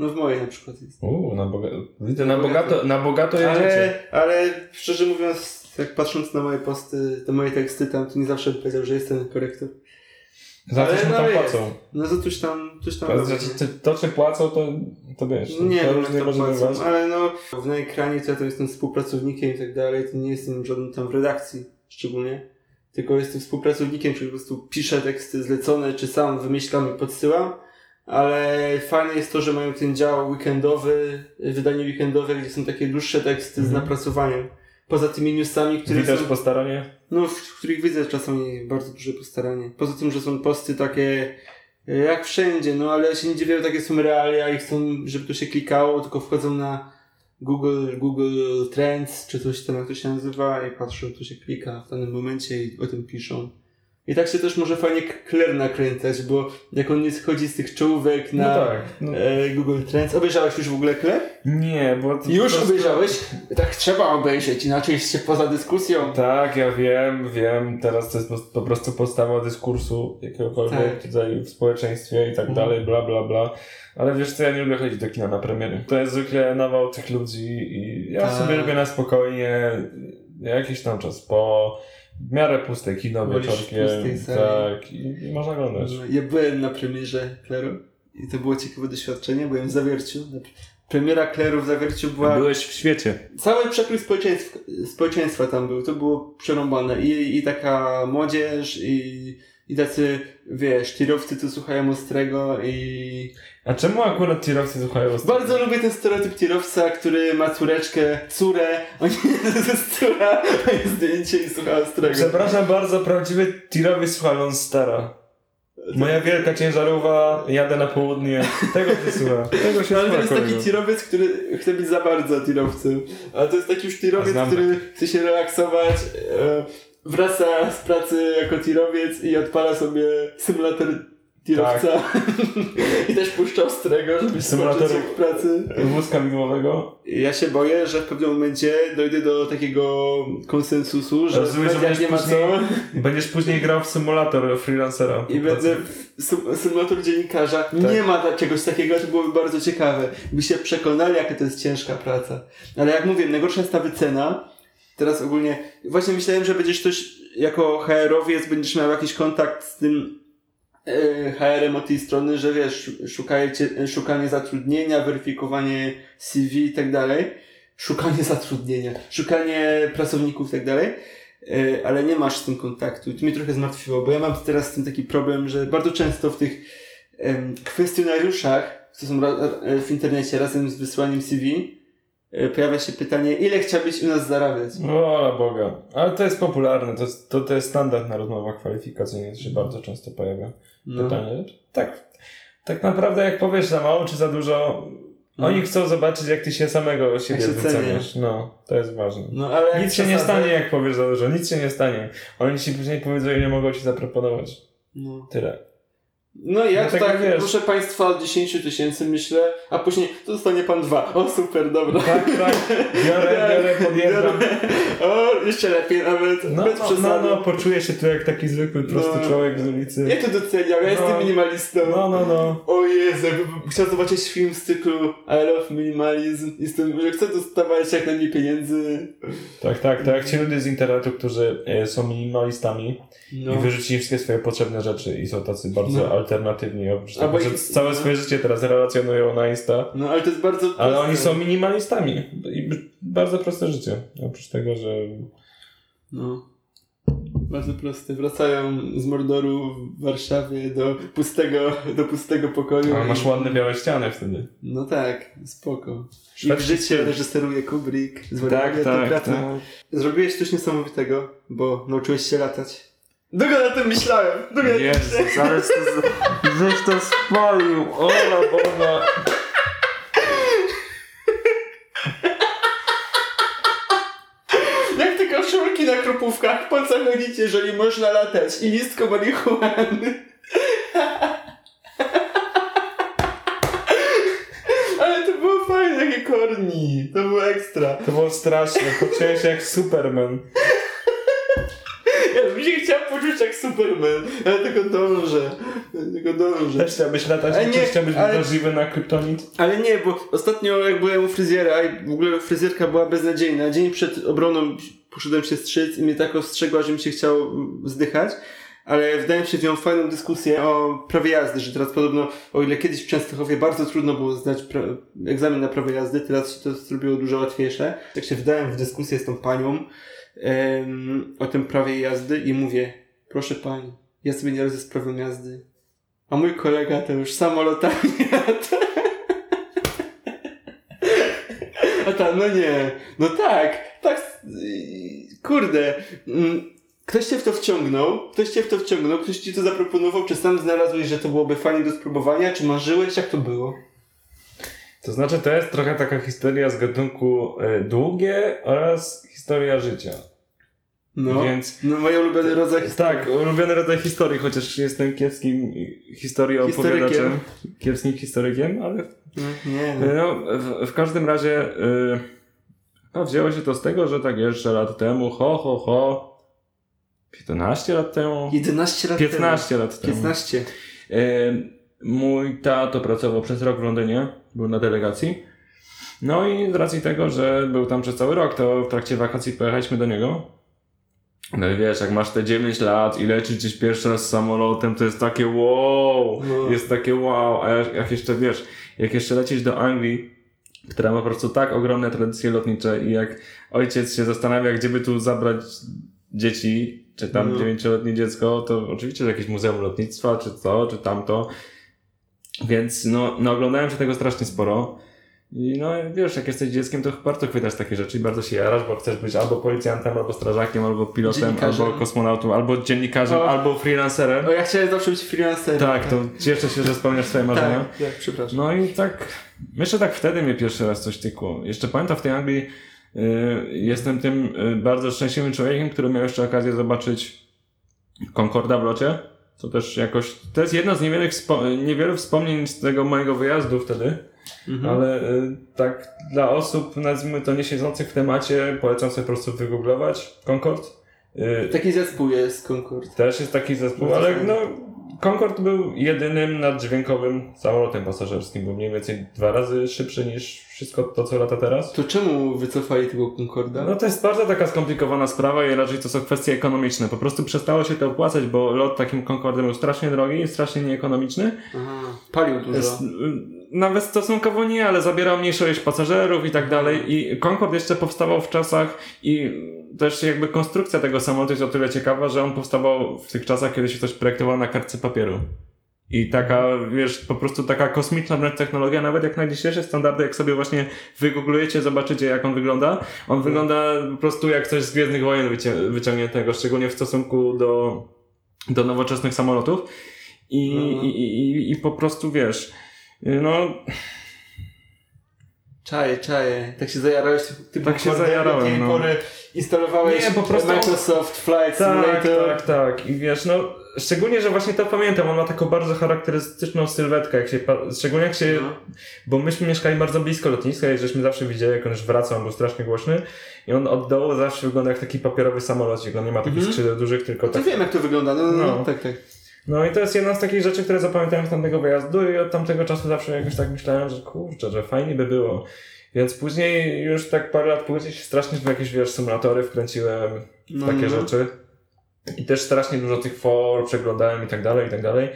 No w mojej na przykład jest. Uuu, na, boga... Widzę, na bogato, na bogato jedziecie. Ale, ale szczerze mówiąc, jak patrząc na moje posty, te moje teksty tam, to nie zawsze bym powiedział, że jest ten korektor. Za coś mu no tam jest. płacą. No to coś tam, coś tam To, to, to, czy płacą, to, to wiesz, to, Nie to różnie może bywać. ale no w na ekranie to ja to jestem współpracownikiem i tak dalej, to nie jestem żadnym tam w redakcji szczególnie, tylko jestem współpracownikiem, czyli po prostu piszę teksty zlecone, czy sam wymyślam i podsyłam, ale fajne jest to, że mają ten dział weekendowy, wydanie weekendowe, gdzie są takie dłuższe teksty z Mhm. napracowaniem. Poza tymi newsami, które Widać są, po staranie? no, w których widzę czasami bardzo duże postaranie. Poza tym, że są posty takie e, jak wszędzie, no ale się nie dziwię, takie są realia i chcą, żeby to się klikało, tylko wchodzą na Google, Google Trends, czy coś tam, jak to się nazywa i patrzą, co się klika w danym momencie i o tym piszą. I tak się też może fajnie Kler nakręcać, bo jak on nie schodzi z tych czołówek na No tak. No. e, Google Trends. Obejrzałeś już w ogóle Kler? Nie, bo... to Już prostu- obejrzałeś? Tak trzeba obejrzeć, inaczej jest się poza dyskusją. Tak, ja wiem, wiem. Teraz to jest po- po prostu podstawa dyskursu jakiegokolwiek Tak. tutaj w społeczeństwie i tak Mhm. dalej, bla, bla, bla. Ale wiesz co, ja nie lubię chodzić do kina na premiery. To jest zwykle nawał tych ludzi i ja Tak. sobie lubię na spokojnie jakiś tam czas po w miarę puste kino Wolisz wieczorkiem. Tak, i, i można oglądać. Ja byłem na premierze Kleru i to było ciekawe doświadczenie. Byłem w Zawierciu. Premiera Kleru w Zawierciu była... Byłeś w świecie. Cały przekrój społeczeństwa, społeczeństwa tam był. To było przerąbane. I, i taka młodzież i, i tacy, wiesz, tirowcy, co słuchają Ostrego i... A czemu akurat tirowcy słuchają ostatnio? Bardzo lubię ten stereotyp tirowca, który ma córeczkę, córę, on to jest córa, a jest zdjęcie i słucha Ostrego. Przepraszam bardzo, prawdziwy tirowiec słucha Lone Moja wielka ciężarówka, jadę na południe. Tego się słucha. Tego się No, ale to jest taki kolego. tirowiec, który chce być za bardzo tirowcem. Ale to jest taki już A tirowiec, który chce się relaksować, e, wraca z pracy jako tirowiec i odpala sobie symulator tirowca. I też puszcza ostrego, żeby Symulator- jak w pracy. Wózka widłowego. Ja się boję, że w pewnym momencie dojdę do takiego konsensusu, że Rozumiesz, że będziesz nie ma później, co będziesz później grał w symulator freelancera. i będę w sym- symulator dziennikarza. Tak. Nie ma ta, czegoś takiego, to byłoby bardzo ciekawe. By się przekonali, jaka to jest ciężka praca. Ale jak mówię, najgorsza jest ta wycena. Teraz ogólnie, właśnie myślałem, że będziesz też jako HR-owiec będziesz miał jakiś kontakt z tym e, HR-em od tej strony, że wiesz, szukajcie, szukanie zatrudnienia, weryfikowanie CV i tak dalej. Szukanie zatrudnienia, szukanie pracowników i tak dalej. E, ale nie masz z tym kontaktu. I to mnie trochę zmartwiło, bo ja mam teraz z tym taki problem, że bardzo często w tych kwestionariuszach, co są w internecie razem z wysłaniem CV, pojawia się pytanie, ile chciałbyś u nas zarabiać? O Boga. Ale to jest popularne, to jest, to, to jest standard na rozmowach kwalifikacyjnych, się bardzo często pojawia. No. Pytanie. Tak, tak naprawdę jak powiesz za mało czy za dużo, No. oni chcą zobaczyć jak ty się samego siebie się wyceniasz. No, to jest ważne. No, ale jak Nic się nie stanie jak powiesz za dużo, nic się nie stanie. Oni ci później powiedzą ile mogą ci zaproponować. No. Tyle. No i ja No tak tak, wiesz. proszę Państwa, od 10 tysięcy myślę, a później to dostanie Pan dwa. O, super, dobra. Tak, tak. Biorę, biorę, podjeżdżam. O, jeszcze lepiej nawet, No, bez no, przesady. no, no, poczuję się tu jak taki zwykły, prosty No. człowiek z ulicy. Ja to doceniam, ja jestem No. minimalistą. No, no, no. O Jezu, jakbym chciał zobaczyć film z cyklu I Love Minimalism. Jestem, że chcę dostawać jak najmniej pieniędzy. Tak, tak, tak jak ci ludzie z internetu, którzy e, są minimalistami No. i wyrzucili wszystkie swoje potrzebne rzeczy i są tacy bardzo No. Alternatywni. Oprócz tego, i- całe no. swoje życie teraz relacjonują na Insta. No, ale to jest bardzo Ale oni są minimalistami. I bardzo proste życie. Oprócz tego, że No. Bardzo proste. Wracają z Mordoru w Warszawie do pustego, do pustego pokoju. a masz i- ładne białe ściany wtedy. No tak, spoko. I w Szwedzki życie reżyseruje Kubrick. Tak, tak, tak. Zrobiłeś coś niesamowitego, bo nauczyłeś się latać. Długo na tym myślałem. Długo na tym Jezus, ale to, żeś to spalił. Ola Boga. Jak te koszulki na kropówkach, po co chodzicie, jeżeli można latać? I listko marihuany. Ale to było fajne, jakie korni. To było ekstra. To było straszne. Poczułem się jak Superman. Ja bym się chciał poczuć jak Superman. Ja tylko dążę. Tylko dążę. Też chciałbyś latać, Ale ale nie, chciałbyś być ale- wrażliwy na kryptonit? Ale nie, bo ostatnio jak byłem u fryzjera i w ogóle fryzjerka była beznadziejna. Dzień przed obroną poszedłem się strzyc i mnie tak ostrzegła, że mi się chciał zdychać. Ale wydaje mi się, że miał fajną dyskusję o prawie jazdy, że teraz podobno, o ile kiedyś w Częstochowie bardzo trudno było zdać egzamin na prawo jazdy, teraz się to zrobiło dużo łatwiejsze. Tak się wdałem w dyskusję z tą panią em, o tym prawie jazdy i mówię, proszę pani, ja sobie nie radzę z prawem jazdy. A mój kolega to już samolotami. A tam, no nie. No tak, tak. Kurde. mm, Ktoś cię w to wciągnął, ktoś cię w to wciągnął, ktoś ci to zaproponował, czy sam znalazłeś, że to byłoby fajnie do spróbowania, czy marzyłeś, jak to było? To znaczy, to jest trochę taka historia z gatunku e, długie oraz historia życia. No, Więc no ulubiony rodzaj tak, ulubiony rodzaj historii, chociaż jestem kiepskim historią Historykiem. opowiadaczem. Kiepskim historykiem, ale No, nie, no. no, w, w każdym razie y, no, wzięło się to z tego, że tak jeszcze lat temu, ho, ho, ho, 15 lat temu, 11 lat 15 lat temu. temu. 15. Y, mój tato pracował przez rok w Londynie, był na delegacji. No i z racji tego, że był tam przez cały rok, to w trakcie wakacji pojechaliśmy do niego. No i wiesz, jak masz te 9 lat i lecisz gdzieś pierwszy raz samolotem, to jest takie wow, No. jest takie wow, a jak, jak jeszcze wiesz, jak jeszcze lecisz do Anglii, która ma po prostu tak ogromne tradycje lotnicze i jak ojciec się zastanawia, gdzie by tu zabrać dzieci, czy tam No. dziewięcioletnie dziecko, to oczywiście jakieś muzeum lotnictwa, czy to, czy tamto. Więc no, no oglądałem się tego strasznie sporo. I no wiesz, jak jesteś dzieckiem, to bardzo chwytasz takie rzeczy i bardzo się jarasz, bo chcesz być albo policjantem, albo strażakiem, albo pilotem, albo kosmonautą, albo dziennikarzem, O. albo freelancerem. O, ja chciałem zawsze być freelancerem. Tak, to cieszę się, że spełniasz swoje marzenia. Tak, tak, przepraszam. No i tak, myślę tak wtedy mnie pierwszy raz coś tykło. Jeszcze pamiętam w tej Anglii, y, jestem tym y, bardzo szczęśliwym człowiekiem, który miał jeszcze okazję zobaczyć Concorda w locie. To też jakoś, to jest jedno z niewielu, wspo- niewielu wspomnień z tego mojego wyjazdu wtedy, Mhm. ale y, tak dla osób, nazwijmy to nie siedzących w temacie, polecam sobie po prostu wygooglować Concord. Y, Taki zespół jest Concord. też jest taki zespół, Bardzo ale no Concorde był jedynym naddźwiękowym samolotem pasażerskim, był mniej więcej dwa razy szybszy niż wszystko to, co lata teraz. To czemu wycofali tego Concorda? No to jest bardzo taka skomplikowana sprawa i raczej to są kwestie ekonomiczne. Po prostu przestało się to opłacać, bo lot takim Concordem był strasznie drogi i strasznie nieekonomiczny. Aha, palił dużo. Jest, y, nawet stosunkowo nie, ale zabierał mniejszą ilość pasażerów i tak dalej. I Concorde jeszcze powstawał w czasach i też jakby konstrukcja tego samolotu jest o tyle ciekawa, że on powstawał w tych czasach, kiedy się coś projektowało na kartce papieru. I taka, wiesz, po prostu taka kosmiczna wręcz technologia, nawet jak na dzisiejsze standardy, jak sobie właśnie wygooglujecie, zobaczycie jak on wygląda. On wygląda po prostu jak coś z Gwiezdnych Wojen wycią- wyciągniętego, szczególnie w stosunku do, do nowoczesnych samolotów. I, Mhm. i, i, I po prostu wiesz, no Czaje, czaje. Tak się zajarałeś tym Tak się zajarałem, tej no. pory instalowałeś Nie, po prostu- Microsoft Flight tak, Simulator. tak, tak. I wiesz, no szczególnie, że właśnie to pamiętam, on ma taką bardzo charakterystyczną sylwetkę, jak się, szczególnie jak się, No. bo myśmy mieszkali bardzo blisko lotniska i żeśmy zawsze widzieli, jak on już wracał, on był strasznie głośny i on od dołu zawsze wygląda jak taki papierowy samolocik, on nie ma takich Mhm. skrzydeł dużych, tylko To tak. wiem, jak to wygląda. No, no, no. No. tak, tak. No i to jest jedna z takich rzeczy, które zapamiętałem z tamtego wyjazdu i od tamtego czasu zawsze jakoś tak myślałem, że kurczę, że fajnie by było. Więc później, już tak parę lat później się strasznie w jakieś, wiesz, symulatory wkręciłem, No, takie no. rzeczy. I też strasznie dużo tych for przeglądałem i tak dalej, i tak dalej.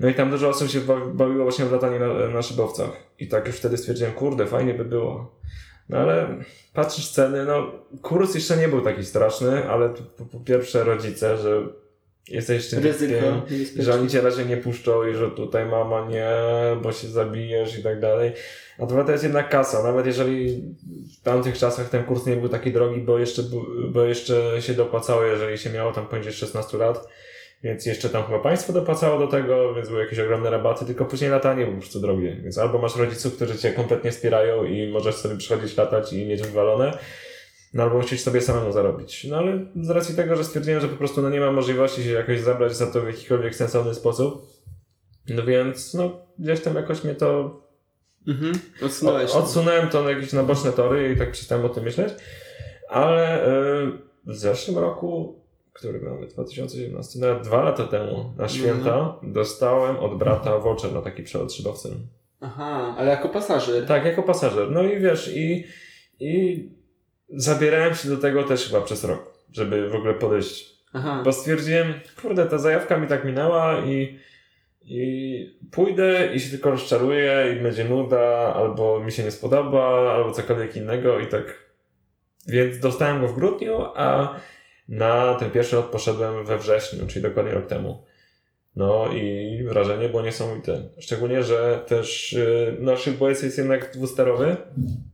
No i tam dużo osób się ba- bawiło właśnie w latanie na, na szybowcach. I tak już wtedy stwierdziłem, kurde, fajnie by było. No ale patrzysz ceny, no kurs jeszcze nie był taki straszny, ale po, po pierwsze rodzice, że jesteś jeszcze Ryzyko. niebezpieczne. że oni cię raczej nie puszczą i że tutaj mama nie, bo się zabijesz i tak dalej. A dwa to jest jednak kasa, nawet jeżeli w tamtych czasach ten kurs nie był taki drogi, bo jeszcze, bo jeszcze się dopłacało, jeżeli się miało tam poniżej 16 lat, więc jeszcze tam chyba państwo dopłacało do tego, więc były jakieś ogromne rabaty, tylko później latanie było po prostu drogie. Więc albo masz rodziców, którzy cię kompletnie wspierają i możesz sobie przychodzić latać i mieć wywalone, no albo musisz sobie samemu zarobić. No ale z racji tego, że stwierdziłem, że po prostu no nie ma możliwości się jakoś zabrać za to w jakikolwiek sensowny sposób, no więc no gdzieś tam jakoś mnie to Mhm. Odsunąłeś. o- odsunąłem to na jakieś na boczne tory i tak przestałem o tym myśleć. Ale y, w zeszłym roku, który mamy 2017, nawet dwa lata temu, na święta, dostałem od brata voucher na taki przelot szybowcem. Aha, ale jako pasażer. Tak, jako pasażer. No i wiesz, i, i zabierałem się do tego też chyba przez rok, żeby w ogóle podejść. Aha. Bo stwierdziłem, kurde, ta zajawka mi tak minęła i, i pójdę i się tylko rozczaruję i będzie nuda, albo mi się nie spodoba, albo cokolwiek innego i tak. Więc dostałem go w grudniu, a na ten pierwszy lot poszedłem we wrześniu, czyli dokładnie rok temu. No i wrażenie było niesamowite. Szczególnie, że też yy, no, szybboec jest jednak dwusterowy,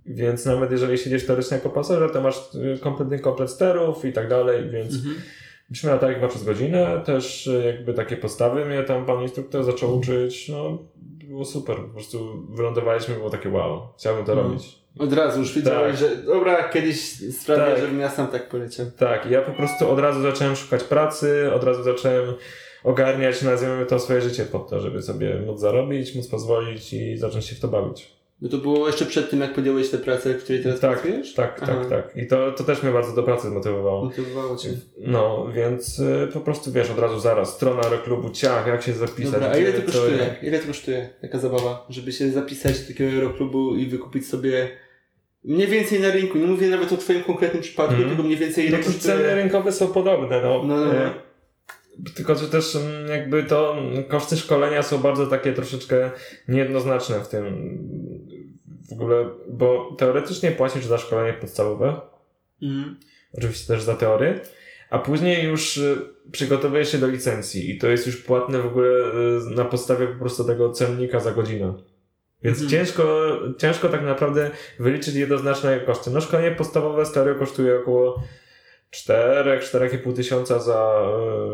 więc nawet jeżeli siedzisz teoretycznie jako pasażer, to masz y, kompletny komplet sterów i tak dalej, więc Mhm. Myśmy latali chyba przez godzinę, też e, jakby takie postawy mnie tam pan instruktor zaczął uczyć, no było super, po prostu wylądowaliśmy, było takie wow, chciałbym to No. robić. Od razu już wiedziałeś, Tak. że dobra, kiedyś sprawię, Tak. żebym ja sam tak poleciał. Tak, ja po prostu od razu zacząłem szukać pracy, od razu zacząłem ogarniać, nazwijmy to swoje życie pod to, żeby sobie móc zarobić, móc pozwolić i zacząć się w to bawić. No to było jeszcze przed tym, jak podjąłeś tę pracę, w której teraz Tak, pracujesz? tak, Aha. tak, tak. I to, to też mnie bardzo do pracy zmotywowało. Motywowało cię. No, więc y, po prostu wiesz, od razu zaraz, strona klubu ciach, jak się zapisać. Dobra, a ile to kosztuje? jak. Ile to kosztuje taka zabawa, żeby się zapisać do takiego aeroklubu i wykupić sobie mniej więcej na rynku? Nie mówię nawet o twoim konkretnym przypadku, Mhm. tylko mniej więcej ile No to ceny kosztuje... rynkowe są podobne, no. No, no, no. Tylko, że też mm, jakby to mm, koszty szkolenia są bardzo takie troszeczkę niejednoznaczne w tym w ogóle, bo teoretycznie płacisz za szkolenie podstawowe, Mhm. oczywiście też za teorię, a później już y, przygotowujesz się do licencji i to jest już płatne w ogóle y, na podstawie po prostu tego cennika za godzinę. Więc Mhm. ciężko, ciężko tak naprawdę wyliczyć jednoznaczne koszty. No szkolenie podstawowe z teorią kosztuje około 4-4,5 tysiąca za,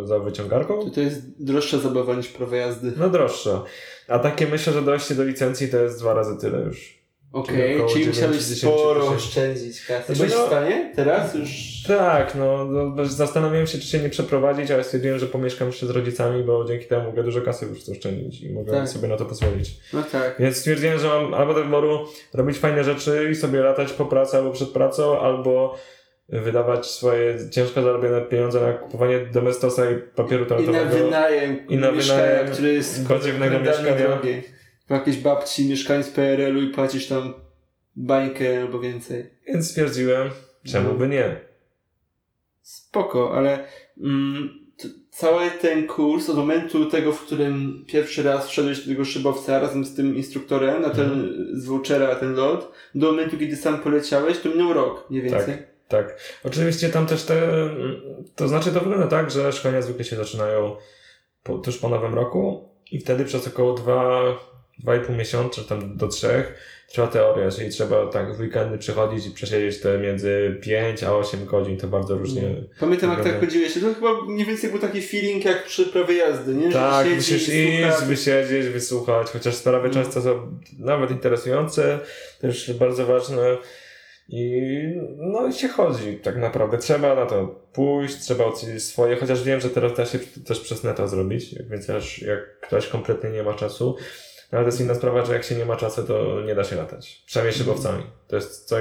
y, za wyciągarką. To, to jest droższa zabawa niż prawo jazdy. No droższe. A takie myślę, że dojście do licencji to jest dwa razy tyle już. Okej, około czyli 9 musiałeś sporo oszczędzić kasy. Byłeś no- w stanie? Teraz już... Tak, no, no zastanawiałem się, czy się nie przeprowadzić, ale stwierdziłem, że pomieszkam jeszcze z rodzicami, bo dzięki temu mogę dużo kasy już oszczędzić i mogę Tak. sobie na to pozwolić. No tak. Więc stwierdziłem, że mam albo do wyboru robić fajne rzeczy i sobie latać po pracy albo przed pracą, albo wydawać swoje ciężko zarobione pieniądze na kupowanie domestosa i papieru I na toaletowego. wynajem I na mieszkania, wynajem które jest podziemnego mieszkania. drogie. W jakiejś babci mieszkanie z PRL-u i płacisz tam bańkę albo więcej. Więc stwierdziłem, czemu No. by nie? Spoko, ale mm, cały ten kurs od momentu tego, w którym pierwszy raz wszedłeś do tego szybowca razem z tym instruktorem na ten Mhm. z vouchera ten lot, do momentu, kiedy sam poleciałeś, to minął rok, mniej więcej. Tak. Oczywiście tam też te, to znaczy to wygląda tak, że szkolenia zwykle się zaczynają po, tuż po nowym roku i wtedy przez około dwa, dwa i pół miesiąca, czy tam do trzech, trwa teoria, czyli trzeba tak w weekendy przychodzić i przesiedzieć te między 5 a 8 godzin, to bardzo różnie. Pamiętam jak tak chodziłeś, to chyba mniej więcej był taki feeling jak przy prawie jazdy, nie? Że Tak, musisz iść, wysiedzieć, wysłuchać, chociaż sprawy No. często są nawet interesujące, też bardzo ważne. I no i się chodzi tak naprawdę. Trzeba na to pójść, trzeba ocenić swoje, chociaż wiem, że teraz da się też przez neta zrobić, więc też jak ktoś kompletnie nie ma czasu, no ale to jest inna sprawa, że jak się nie ma czasu, to nie da się latać. Przynajmniej szybowcami. To jest co,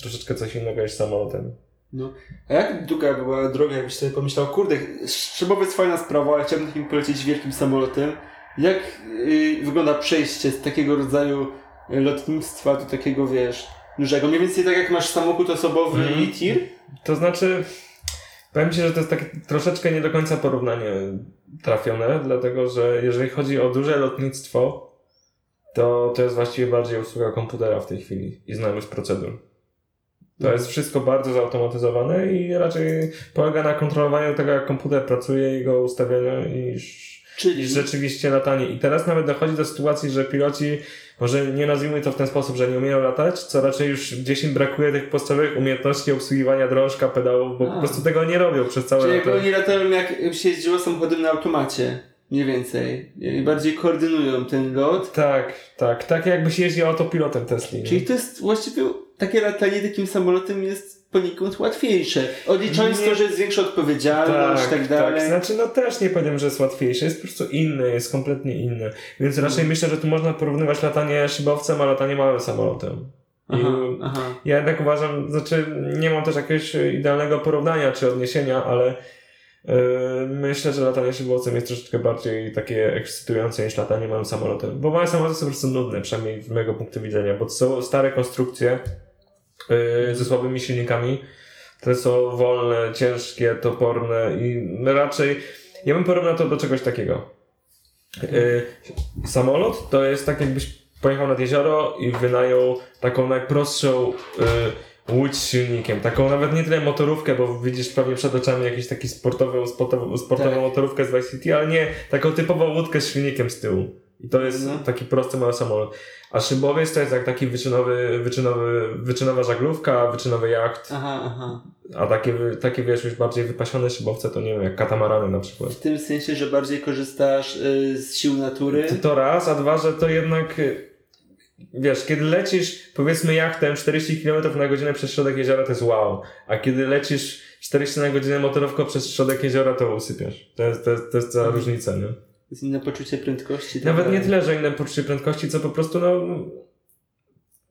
troszeczkę coś innego niż samolotem. No. A jak długa była droga, jakbyś sobie pomyślał, kurde, szybowiec fajna sprawa, ale chciałbym takim polecieć wielkim samolotem. Jak y, wygląda przejście z takiego rodzaju lotnictwa do takiego, wiesz, dużego? Mniej więcej tak jak masz samochód osobowy Mhm. i tir? To znaczy, powiem Ci, że to jest takie troszeczkę nie do końca porównanie trafione, dlatego że jeżeli chodzi o duże lotnictwo, to to jest właściwie bardziej usługa komputera w tej chwili i znajomość procedur. To jest wszystko bardzo zautomatyzowane i raczej polega na kontrolowaniu tego, jak komputer pracuje, jego ustawianiu niż, Czyli niż rzeczywiście latanie. I teraz nawet dochodzi do sytuacji, że piloci, może nie nazwijmy to w ten sposób, że nie umieją latać, co raczej już gdzieś im brakuje tych podstawowych umiejętności obsługiwania drążka, pedałów, bo A. po prostu tego nie robią przez całe Czyli lata. jakby oni latają jak się jeździło samochodem na automacie. Mniej więcej. I bardziej koordynują ten lot. Tak, tak. Tak jakby się jeździł autopilotem Tesli. nie? Czyli to jest właściwie takie latanie takim samolotem jest poniekąd łatwiejsze. Odliczając Nie- to, że jest większa odpowiedzialność i tak dalej. Tak, znaczy no też nie powiem, że jest łatwiejsze, jest po prostu inne, jest kompletnie inne. Więc raczej Mhm. myślę, że tu można porównywać latanie szybowcem, a latanie małym samolotem. Aha, aha. ja jednak uważam, znaczy nie mam też jakiegoś idealnego porównania czy odniesienia, ale yy, myślę, że latanie szybowcem jest troszeczkę bardziej takie ekscytujące niż latanie małym samolotem. Bo małe samoloty są po prostu nudne, przynajmniej z mojego punktu widzenia, bo to są stare konstrukcje ze słabymi silnikami, które są wolne, ciężkie, toporne i raczej ja bym porównał to do czegoś takiego. Yy, samolot to jest tak jakbyś pojechał nad jezioro i wynajął taką najprostszą yy, łódź z silnikiem. Taką nawet nie tyle motorówkę, bo widzisz pewnie przed oczami jakiś taki sportowy, sportową, sportową Tak. motorówkę z Vice City, ale nie taką typową łódkę z silnikiem z tyłu. I to jest No. taki prosty mały samolot. A szybowiec to jest jak taki wyczynowy, wyczynowy, wyczynowa żaglówka, wyczynowy jacht. Aha, aha. A takie, takie wiesz, już bardziej wypasione szybowce to nie wiem, jak katamarany na przykład. W tym sensie, że bardziej korzystasz y, z sił natury. To, to raz, a dwa, że to jednak y, wiesz, kiedy lecisz powiedzmy jachtem 40 km na godzinę przez środek jeziora to jest wow, a kiedy lecisz 40 na godzinę motorówką przez środek jeziora to usypiasz. To jest, to jest, to jest cała Mhm. różnica, nie? Jest inne poczucie prędkości. tak Nawet nie dalej. tyle, że inne poczucie prędkości, co po prostu no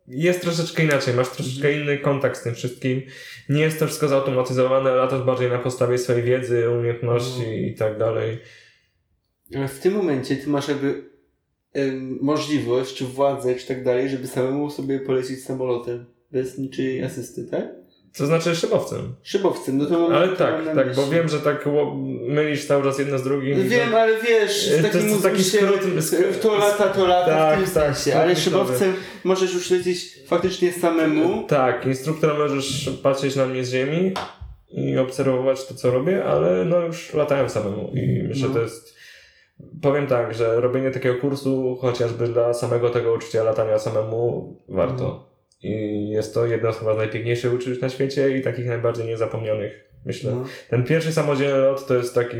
jest troszeczkę inaczej, masz troszeczkę Mhm. inny kontakt z tym wszystkim. Nie jest to wszystko zautomatyzowane, latasz bardziej na podstawie swojej wiedzy, umiejętności Mhm. i tak dalej. Ale w tym momencie ty masz jakby em, możliwość, czy władzę, czy tak dalej, żeby samemu sobie polecieć samolotem. Bez niczyjej asysty, tak? To znaczy szybowcem. Szybowcem, no to Ale to tak, tak, bo wiem, że tak mylisz cały czas jedno z drugim. i Wiem, to- ale wiesz, To w takim jest taki skrót- skrót- to lata, to lata Tak, w tym tak, sensie, ale szybowcem możesz już lecieć faktycznie samemu. Tak, instruktor możesz patrzeć na mnie z ziemi i obserwować to, co robię, ale no już latałem samemu i myślę, No. to jest... Powiem tak, że robienie takiego kursu chociażby dla samego tego uczucia latania samemu warto. No. I jest to jedno z chyba z najpiękniejszych uczuć na świecie i takich najbardziej niezapomnianych, myślę. No. Ten pierwszy samodzielny lot to jest taki,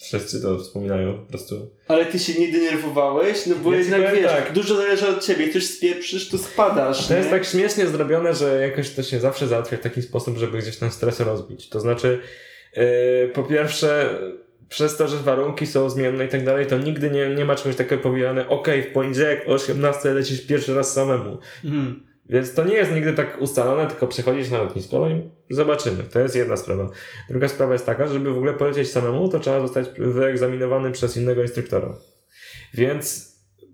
wszyscy to wspominają po prostu. Ale ty się nie denerwowałeś, no bo Ja jednak wiesz, tak. dużo zależy od ciebie, ktoś spieprzysz, to spadasz. To jest nie? tak śmiesznie zrobione, że jakoś to się zawsze załatwia w taki sposób, żeby gdzieś ten stres rozbić. To znaczy, yy, po pierwsze, przez to, że warunki są zmienne i tak dalej, to nigdy nie, nie ma czegoś takiego powiedziane, okej, w poniedziałek o 18 lecisz pierwszy raz samemu. Mhm. Więc to nie jest nigdy tak ustalone, tylko przychodzisz na lotnisko no i zobaczymy. To jest jedna sprawa. Druga sprawa jest taka, żeby w ogóle polecieć samemu, to trzeba zostać wyegzaminowany przez innego instruktora. Więc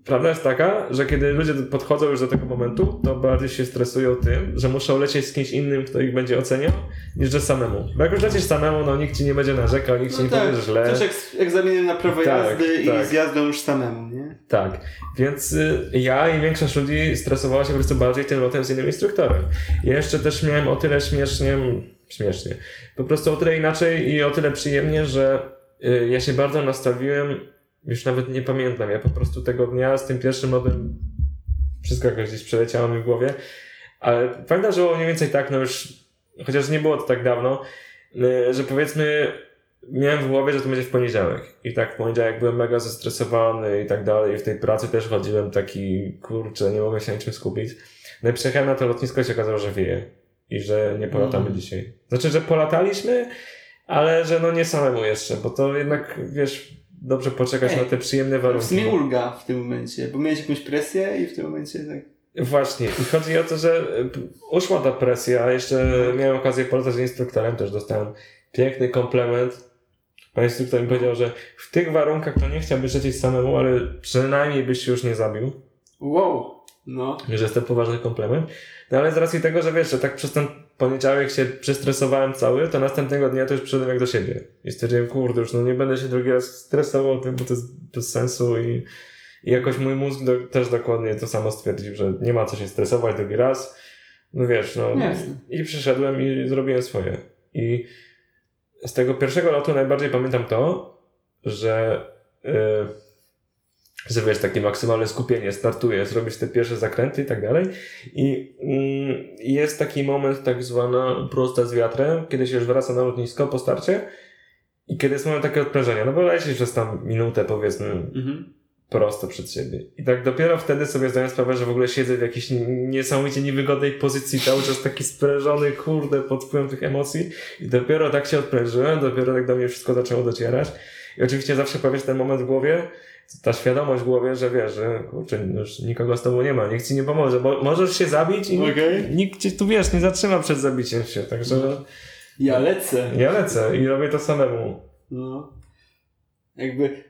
prawda jest taka, że kiedy ludzie podchodzą już do tego momentu, to bardziej się stresują tym, że muszą lecieć z kimś innym, kto ich będzie oceniał, niż że samemu. Bo jak już lecisz samemu, no nikt ci nie będzie narzekał, nikt ci No nie tak, powie, źle. też jak z egzaminem na prawo Tak, jazdy tak. i z jazdą już samemu, nie? Tak, więc y, ja i większość ludzi stresowała się po prostu bardziej tym lotem z innym instruktorem. Ja jeszcze też miałem o tyle śmiesznie, śmiesznie, po prostu o tyle inaczej i o tyle przyjemnie, że y, ja się bardzo nastawiłem, już nawet nie pamiętam, ja po prostu tego dnia z tym pierwszym lotem wszystko jakoś gdzieś przeleciało mi w głowie, ale pamiętam, że było mniej więcej tak, no już, chociaż nie było to tak dawno, y, że powiedzmy miałem w głowie, że to będzie w poniedziałek. I tak w poniedziałek byłem mega zestresowany i tak dalej. I w tej pracy też chodziłem taki, kurczę, nie mogę się na niczym skupić. No i przyjechałem na to lotnisko i się okazało, że wieje. i że nie polatamy Mhm. dzisiaj. Znaczy, że polataliśmy, ale że no nie samemu jeszcze, bo to jednak, wiesz, dobrze poczekać Ej, na te przyjemne W warunki. sumie ulga w tym momencie, bo miałeś jakąś presję i w tym momencie tak... Właśnie. I chodzi o to, że p- uszła ta presja. Jeszcze miałem okazję polatać z instruktorem, też dostałem piękny komplement. Pan instruktor mi powiedział, że w tych warunkach to nie chciałbyś lecieć samemu, ale przynajmniej byś się już nie zabił. Wow! No. Że jest to poważny komplement. No ale z racji tego, że wiesz, że tak przez ten poniedziałek się przestresowałem cały, to następnego dnia to już przyszedłem jak do siebie. I stwierdziłem, kurde, już no nie będę się drugi raz stresował tym, bo to jest bez sensu i, i jakoś mój mózg do, też dokładnie to samo stwierdził, że nie ma co się stresować drugi raz. No wiesz, no. Jasne. I przyszedłem i zrobiłem swoje. I z tego pierwszego lotu najbardziej pamiętam to, że yy, że wiesz, takie maksymalne skupienie, startujesz, robisz te pierwsze zakręty i tak dalej. I mm, jest taki moment, tak zwana prosta z wiatrem, kiedy się już wraca na lotnisko po starcie i kiedy jest moment takiego odprężenia. No bo lecisz przez tam minutę, powiedzmy, Mhm. prosto przed siebie. I tak dopiero wtedy sobie zdaję sprawę, że w ogóle siedzę w jakiejś niesamowicie niewygodnej pozycji, cały czas taki sprężony, kurde, pod wpływem tych emocji. I dopiero tak się odprężyłem, dopiero tak do mnie wszystko zaczęło docierać. I oczywiście zawsze pojawia się ten moment w głowie, ta świadomość w głowie, że wiesz, że kurczę, no już nikogo z tobą nie ma, nikt ci nie pomoże, bo możesz się zabić i Okej. nikt cię tu, wiesz, nie zatrzyma przed zabiciem się, także Ja lecę. ja lecę i robię to samemu. No. Jakby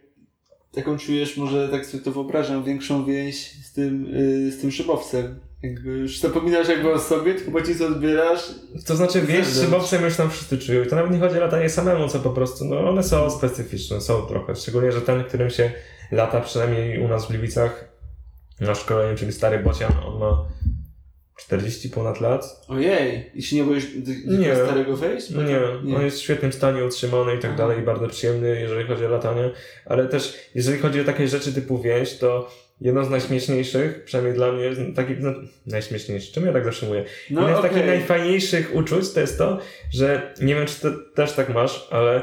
taką czujesz, może tak sobie to wyobrażam, większą więź z tym, yy, z tym szybowcem. Jakby już zapominasz jakby o sobie, tylko bardziej co odbierasz. To znaczy, Zewnątrz. z szybowcem już tam wszyscy czują. I to nawet nie chodzi o latanie samemu, co po prostu, no one są specyficzne, są trochę. Szczególnie, że ten, którym się lata, przynajmniej u nas w Gliwicach, na szkoleniu, czyli stary bocian, on ma 40 ponad lat. Ojej, i się nie boisz Nie. starego wejść? No nie, on jest w świetnym stanie utrzymany i tak Aha. dalej, i bardzo przyjemny, jeżeli chodzi o latanie. Ale też, jeżeli chodzi o takie rzeczy typu więź, to jedno z najśmieszniejszych, przynajmniej dla mnie, taki, no, najśmieszniejszy, czym ja tak zawsze mówię? No Jednym z okej. takich najfajniejszych uczuć to jest to, że nie wiem, czy ty też tak masz, ale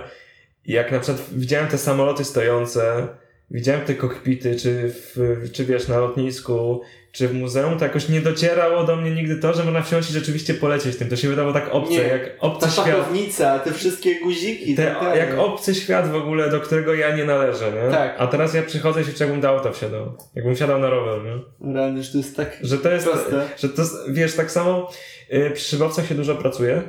jak na przykład widziałem te samoloty stojące, widziałem te kokpity, czy, w, czy wiesz, na lotnisku, czy w muzeum, to jakoś nie docierało do mnie nigdy to, że można wsiąść i rzeczywiście polecieć tym. To się wydawało tak obce, Nie. jak obcy Ta świat. szachownica, te wszystkie guziki. Te, tak jak obcy świat w ogóle, do którego ja nie należę, nie? Tak. A teraz ja przychodzę i się jakbym do auta wsiadał. Jakbym wsiadał na rower, nie? Rany, że to jest tak Że to jest, proste. że to, wiesz, tak samo y, przy szybowcach się dużo pracuje,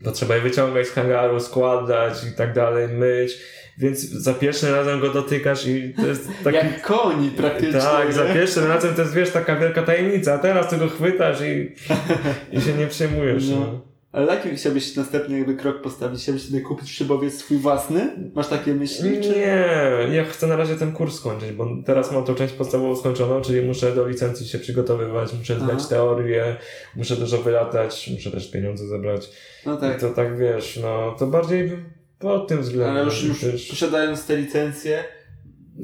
bo trzeba je wyciągać z hangaru, składać i tak dalej, myć, więc za pierwszym razem go dotykasz i to jest taki... Jak koń praktycznie. tak, za nie? pierwszym razem to jest, wiesz, taka wielka tajemnica, a teraz ty go chwytasz i, i się nie przejmujesz. No. No. Ale jaki chciałbyś następny jakby krok postawić? Chciałbyś sobie kupić szybowiec swój własny? Masz takie myśli? Czy... Nie, ja chcę na razie ten kurs skończyć, bo teraz mam tą część podstawową skończoną, czyli muszę do licencji się przygotowywać, muszę zdać Aha. teorię, muszę dużo wylatać, muszę też pieniądze zebrać. No tak. I to tak wiesz, no to bardziej pod tym względem. Ale już, już wiesz, posiadając te licencje,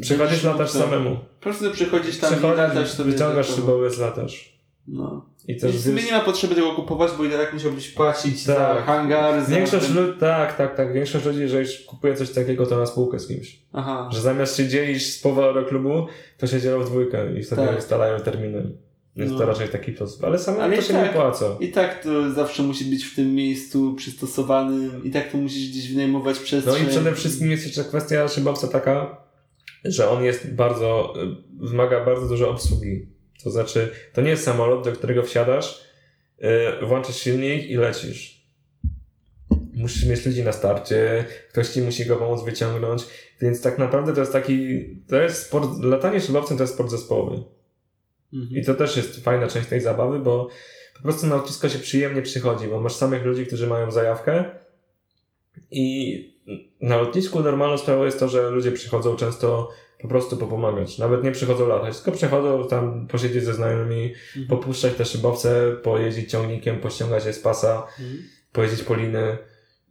Przychodzisz, będziesz latasz samemu. Po prostu przychodzisz tam i Przychodzisz, latasz sobie. wyciągasz szybowiec, latasz. No. I I też w sumie nie ma potrzeby tego kupować, bo i tak musiałbyś płacić za Tak. hangar, za... Większość ten- ludzi, tak, tak, tak. Większość ludzi, jeżeli kupuje coś takiego, to na spółkę z kimś. Aha. Że zamiast się dzielić z powodu klubu, to się dzielą w dwójkę i sobie Tak. ustalają terminy. Więc No. to raczej taki sposób. Ale samemu Ale to się tak. nie opłaca. I tak to zawsze musi być w tym miejscu przystosowanym i tak to musisz gdzieś wynajmować No przestrzeń. i przede wszystkim jest jeszcze kwestia szybowca taka, że on jest bardzo, y, wymaga bardzo dużo obsługi. To znaczy, to nie jest samolot, do którego wsiadasz, y, włączasz silnik i lecisz. Musisz mieć ludzi na starcie, ktoś ci musi go pomóc wyciągnąć, więc tak naprawdę to jest taki, to jest sport, latanie szybowcem to jest sport zespołowy. Mhm. I to też jest fajna część tej zabawy, bo po prostu na lotnisko się przyjemnie przychodzi, bo masz samych ludzi, którzy mają zajawkę i na lotnisku normalną sprawą jest to, że ludzie przychodzą często po prostu popomagać. Nawet nie przychodzą latać, tylko przychodzą tam posiedzieć ze znajomymi, Mhm. popuszczać te szybowce, pojeździć ciągnikiem, pościągać je z pasa, Mhm. pojeździć po liny.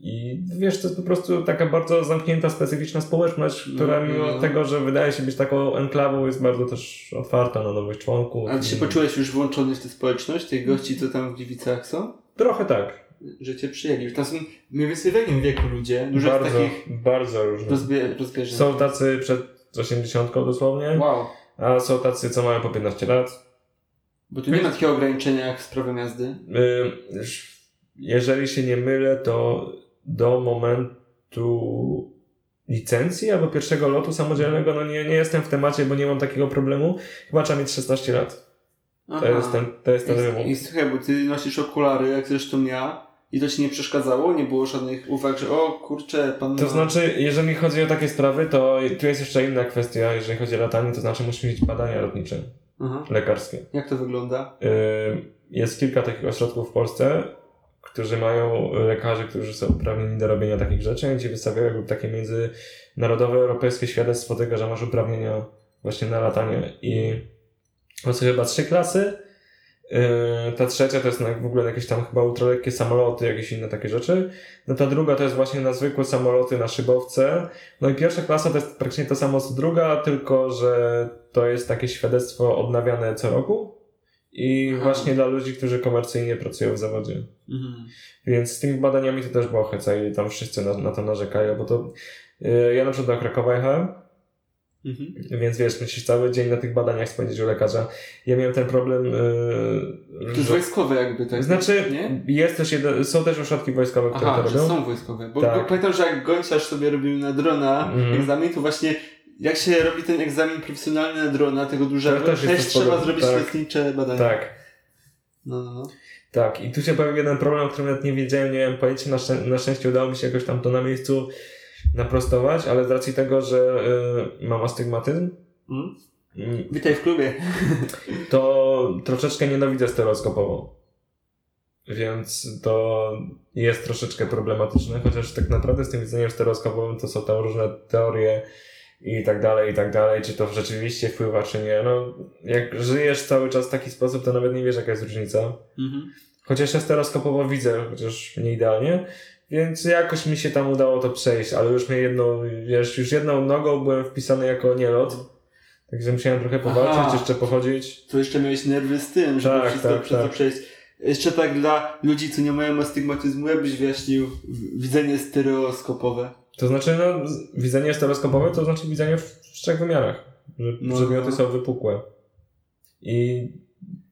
I wiesz, to jest po prostu taka bardzo zamknięta, specyficzna społeczność, która No, mimo no. tego, że wydaje się być taką enklawą, jest bardzo też otwarta na nowych członków. A ty się I- poczułeś już włączony w tę społeczność, tych gości, co tam w Gliwicach są? Trochę tak. Że cię przyjęli. Tam są mniej więcej w jakim wieku ludzie? Dużo bardzo, takich bardzo różne. rozbie- rozbieżnych. Są tacy przed 80 dosłownie, Wow. a są tacy, co mają po 15 lat. Bo tu nie ma takiego ograniczenia jak z prawem jazdy. Jeżeli się nie mylę, to do momentu licencji albo pierwszego lotu samodzielnego, no nie, nie jestem w temacie, bo nie mam takiego problemu. Chyba trzeba mieć 16 lat. To Aha. jest ten, to jest ten wymóg. I, I słuchaj, bo ty nosisz okulary, jak zresztą ja, i to ci nie przeszkadzało? Nie było żadnych uwag, że o kurczę, pan To znaczy, jeżeli chodzi o takie sprawy, to tu jest jeszcze inna kwestia. Jeżeli chodzi o latanie, to znaczy musisz mieć badania lotnicze, Aha. lekarskie. Jak to wygląda? Yy, Jest kilka takich ośrodków w Polsce, którzy mają lekarzy, którzy są uprawnieni do robienia takich rzeczy, ci wystawiają takie międzynarodowe, europejskie świadectwo tego, że masz uprawnienia właśnie na latanie. I to są chyba trzy klasy. Yy, Ta trzecia to jest w ogóle jakieś tam chyba ultralekkie samoloty, jakieś inne takie rzeczy. No ta druga to jest właśnie na zwykłe samoloty, na szybowce. No i pierwsza klasa to jest praktycznie to samo co druga, tylko że to jest takie świadectwo odnawiane co roku. I Aha. właśnie dla ludzi, którzy komercyjnie pracują w zawodzie. Mhm. Więc z tymi badaniami to też była heca i tam wszyscy na, na to narzekają, bo to yy, ja na przykład do Krakowa jechałem, Mhm. więc wiesz, musisz cały dzień na tych badaniach spędzić u lekarza. Ja miałem ten problem, yy, To jest wojskowe jakby, tak? znaczy, Nie? jest też jeden, są też ośrodki wojskowe, które Aha, to robią. są wojskowe. Bo, Tak. bo pamiętam, że jak Gonciarz sobie robił na drona Mhm. egzamin, to właśnie jak się robi ten egzamin profesjonalny na drona, tego dużego, To też, trzeba zrobić tak. lotnicze badania. Tak, No, no, no. tak. I tu się pojawił jeden problem, o którym nawet nie wiedziałem, nie miałem pojęcia. Na, szczę- na szczęście udało mi się jakoś tam to na miejscu naprostować, ale z racji tego, że yy, mam astygmatyzm, Mm? mm, Witaj w klubie. to troszeczkę nienawidzę stereoskopową. Więc to jest troszeczkę problematyczne, chociaż tak naprawdę z tym widzeniem stereoskopowym to są tam różne teorie i tak dalej, i tak dalej, czy to rzeczywiście wpływa, czy nie. No, jak żyjesz cały czas w taki sposób, to nawet nie wiesz, jaka jest różnica. Mhm. Chociaż ja stereoskopowo widzę, chociaż nie idealnie, więc jakoś mi się tam udało to przejść, ale już mnie jedną, wiesz, już jedną nogą byłem wpisany jako nielot, także musiałem trochę powalczyć, Aha. jeszcze pochodzić. To jeszcze miałeś nerwy z tym, żeby Tak, wszystko tak, przez to tak. przejść. Jeszcze tak dla ludzi, co nie mają astygmatyzmu, jakbyś wyjaśnił widzenie stereoskopowe. To znaczy, no, widzenie stereoskopowe to znaczy widzenie w, w trzech wymiarach, że No, przedmioty no. są wypukłe. I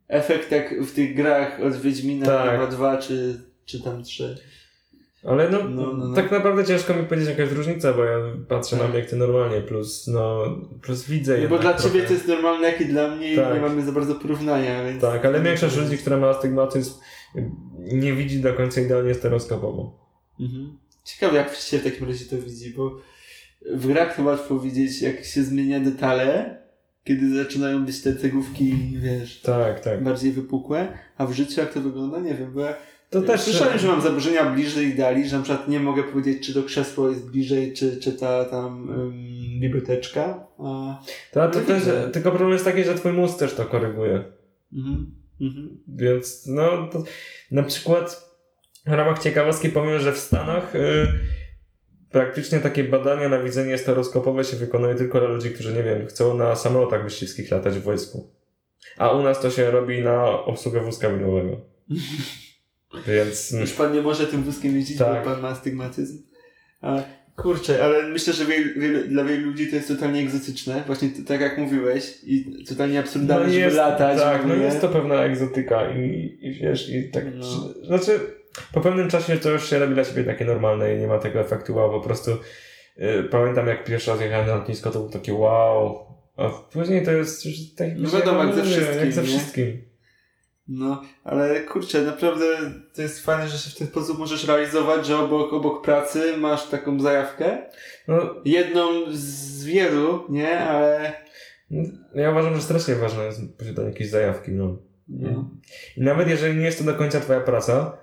Efekt jak w tych grach od Wiedźmina Tak. chyba dwa czy, czy tam trzy. Ale no, No, no, no. tak naprawdę ciężko mi powiedzieć jaka jest różnica, bo ja patrzę na Tak. obiekty normalnie, plus no, plus widzę No bo dla trochę. ciebie to jest normalne, jak i dla mnie Tak. nie mamy za bardzo porównania, więc... Tak, ale większość ludzi, która ma astygmatyzm nie widzi do końca idealnie stereoskopowo. Mhm. Ciekawe jak się w takim razie to widzi, bo w grach to łatwo widzieć jak się zmienia detale, kiedy zaczynają być te cegówki, wiesz, Tak, tak. bardziej wypukłe, a w życiu jak to wygląda, nie wiem, bo ja To też słyszałem, że mam zaburzenia bliżej ideali, że na przykład nie mogę powiedzieć, czy to krzesło jest bliżej, czy, czy ta tam ym, biblioteczka, a... To, to No też, tylko problem jest taki, że twój mózg też to koryguje. Mhm. Mhm. Więc no, to na przykład w ramach ciekawostki powiem, że w Stanach y, praktycznie takie badania na widzenie stereoskopowe się wykonuje tylko dla ludzi, którzy, nie wiem, chcą na samolotach wyściskich latać w wojsku. A u nas to się robi na obsługę wózka winowego. Więc mm, Już pan nie może tym wózkiem jeździć, Tak. bo pan ma astygmatyzm. A, kurczę, ale myślę, że wiel, wiel, dla wielu ludzi to jest totalnie egzotyczne. Właśnie t- tak jak mówiłeś i totalnie absurdalne, no żeby jest, latać. tak, no jest to pewna egzotyka i, i wiesz, i tak, No. znaczy po pewnym czasie to już się robi dla ciebie takie normalne i nie ma tego efektu wow, po prostu y, pamiętam jak pierwszy raz jechałem na lotnisko, to był takie wow, a później to jest już tak No wiadomo, jak ze wszystkim, jak ze wszystkim. No, ale kurczę, naprawdę to jest fajne, że się w ten sposób możesz realizować, że obok, obok pracy masz taką zajawkę. No, Jedną z wielu, nie? Ale... ja uważam, że strasznie ważne jest posiadanie jakiejś zajawki, no. No. I nawet jeżeli nie jest to do końca twoja praca,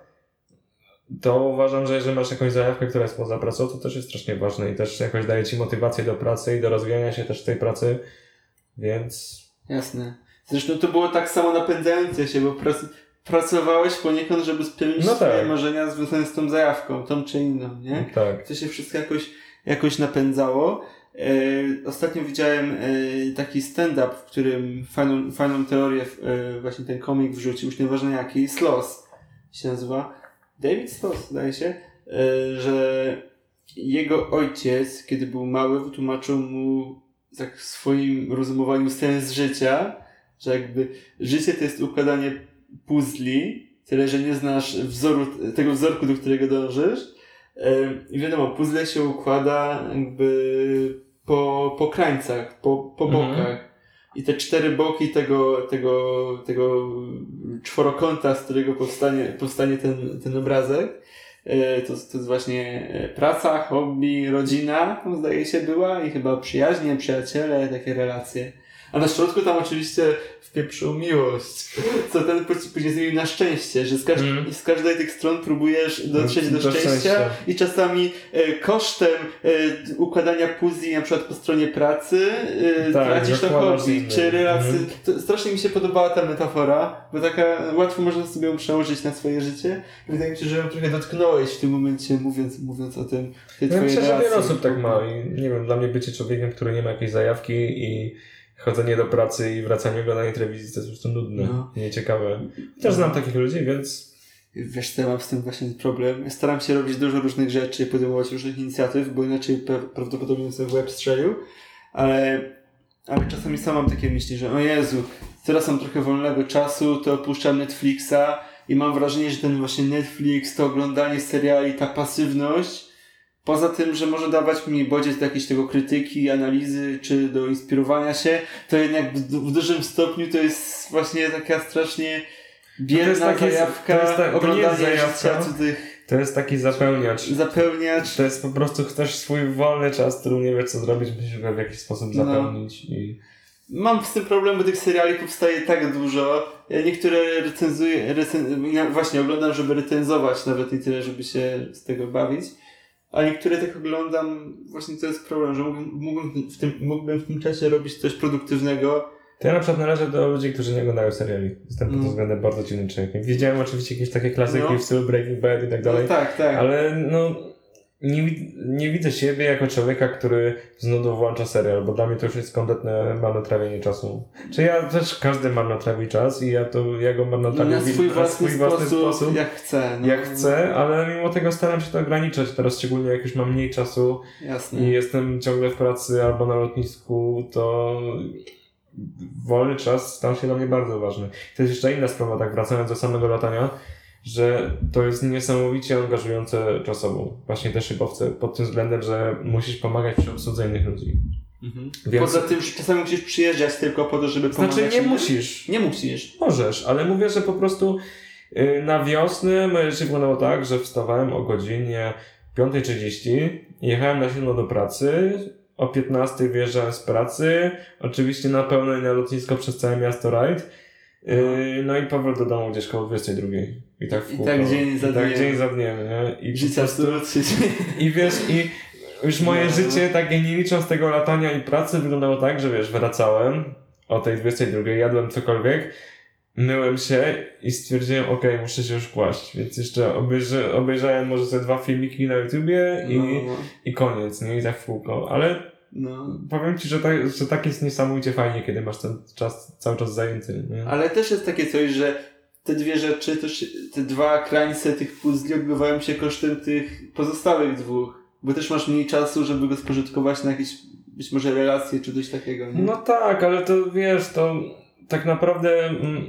to uważam, że jeżeli masz jakąś zajawkę, która jest poza pracą, to też jest strasznie ważne i też jakoś daje ci motywację do pracy i do rozwijania się też w tej pracy, więc Jasne. Zresztą to było tak samo napędzające się, bo prac, pracowałeś poniekąd, żeby spełnić No swoje tak. marzenia związane z tą zajawką, tą czy inną, nie? tak. To się wszystko jakoś, jakoś napędzało. E, ostatnio widziałem e, taki stand-up, w którym fajną, fajną teorię e, właśnie ten komik wrzucił, już nieważne jaki, Sloss się nazywa. David Sloss, zdaje się, e, że jego ojciec, kiedy był mały, wytłumaczył mu tak w swoim rozumowaniu sens życia, że jakby życie to jest układanie puzli tyle, że nie znasz wzoru, tego wzorku, do którego dążysz. Ym, I wiadomo, puzzle się układa jakby po, po krańcach, po, po Mhm. I te cztery boki tego, tego, tego czworokąta, z którego powstanie, powstanie ten, ten obrazek, e, to, to jest właśnie e, praca, hobby, rodzina, zdaje się była i chyba przyjaźnie, przyjaciele, takie relacje. A na środku tam oczywiście wpieprzył miłość, co ten później zmienił na szczęście, że z, każ- Mm. z każdej tych stron próbujesz dotrzeć do, Do szczęścia, szczęścia. i czasami e, kosztem e, układania puzli na przykład po stronie pracy e, Tak, tracisz to hobby, czy. Mhm. To, strasznie mi się podobała ta metafora, bo taka łatwo można sobie ją przełożyć na swoje życie. I wydaje mi się, że ją trochę dotknąłeś w tym momencie, mówiąc, mówiąc o tym, tej Ja myślę, że relacji. wiele osób tak ma i nie wiem, dla mnie bycie człowiekiem, który nie ma jakiejś zajawki i chodzenie do pracy i wracanie oglądanie telewizji to jest po prostu nudne, No. nieciekawe. Też znam takich ludzi, więc Wiesz co, ja mam z tym właśnie problem. Staram się robić dużo różnych rzeczy, podejmować różnych inicjatyw, bo inaczej prawdopodobnie bym sobie w łeb strzelił, ale, ale czasami sam mam takie myśli, że o Jezu, teraz mam trochę wolnego czasu, to opuszczam Netflixa i mam wrażenie, że ten właśnie Netflix, to oglądanie seriali, ta pasywność, poza tym, że może dawać mi bodziec do jakiejś tego krytyki, analizy, czy do inspirowania się, to jednak w, dużym stopniu to jest właśnie taka strasznie biedna jest takie- zajawka, to jest ta- to nie jest oglądanie zajawka. życia cudzych, to jest taki zapełniacz. zapełniać. To jest po prostu chcesz swój wolny czas, który nie wiesz co zrobić, musisz go w jakiś sposób No. zapełnić i Mam z tym problem, bo tych seriali powstaje tak dużo. Ja niektóre recenzuję, recen... właśnie oglądam, żeby recenzować, nawet nie tyle, żeby się z tego bawić. A niektóre tak oglądam, właśnie to jest problem, że mógłbym, mógłbym, w tym, mógłbym w tym czasie robić coś produktywnego. To ja na przykład należę do ludzi, którzy nie oglądają seriali. Jestem pod Mm. tym względem bardzo dziwnym człowiekiem. Widziałem oczywiście jakieś takie klasyki No. w stylu Breaking Bad i tak dalej, No tak, tak. ale no nie, nie widzę siebie jako człowieka, który z nudu włącza serial, bo dla mnie to już jest kompletne marnotrawienie czasu. Czy ja też każdy marnotrawi czas i ja to ja go marnotrawię na w- swój własny, swój własny sposób, jak chcę. No. jak chcę, ale mimo tego staram się to ograniczać. Teraz szczególnie jak już mam mniej czasu Jasne. i jestem ciągle w pracy albo na lotnisku, to wolny czas stał się dla mnie bardzo ważny. To jest jeszcze inna sprawa, tak wracając do samego latania, że to jest niesamowicie angażujące czasowo. Właśnie te szybowce, pod tym względem, że musisz pomagać przy obsłudze innych ludzi. Mhm. Więc- Poza tym, że czasami musisz przyjeżdżać tylko po to, żeby pomagać Znaczy nie innym. musisz. Nie musisz. Możesz, ale mówię, że po prostu y, na wiosnę moje życie wyglądało tak, że wstawałem o godzinie 5.30, jechałem na 7 do pracy, o 15 wyjeżdżałem z pracy, oczywiście na pełno i na lotnisko przez całe miasto rajd, no i powrót do domu gdzieś koło 22. I tak w I kółko. tak dzień za I tak dniem. dzień za dniem, nie? I Życia prostu- i wiesz, i już moje No. życie, takie nie licząc tego latania i pracy, wyglądało tak, że wiesz, wracałem o tej 22, jadłem cokolwiek, myłem się i stwierdziłem, okej, muszę się już kłaść. Więc jeszcze obejrzy, obejrzałem może ze dwa filmiki na YouTubie i, No, i koniec, nie? I tak w kółko. Ale no. powiem ci, że tak, że tak jest niesamowicie fajnie, kiedy masz ten czas cały czas zajęty. Nie? Ale też jest takie coś, że te dwie rzeczy, te dwa krańce tych puzli odbywają się kosztem tych pozostałych dwóch. Bo też masz mniej czasu, żeby go spożytkować na jakieś być może relacje czy coś takiego. Nie? No tak, ale to wiesz, to tak naprawdę, mm,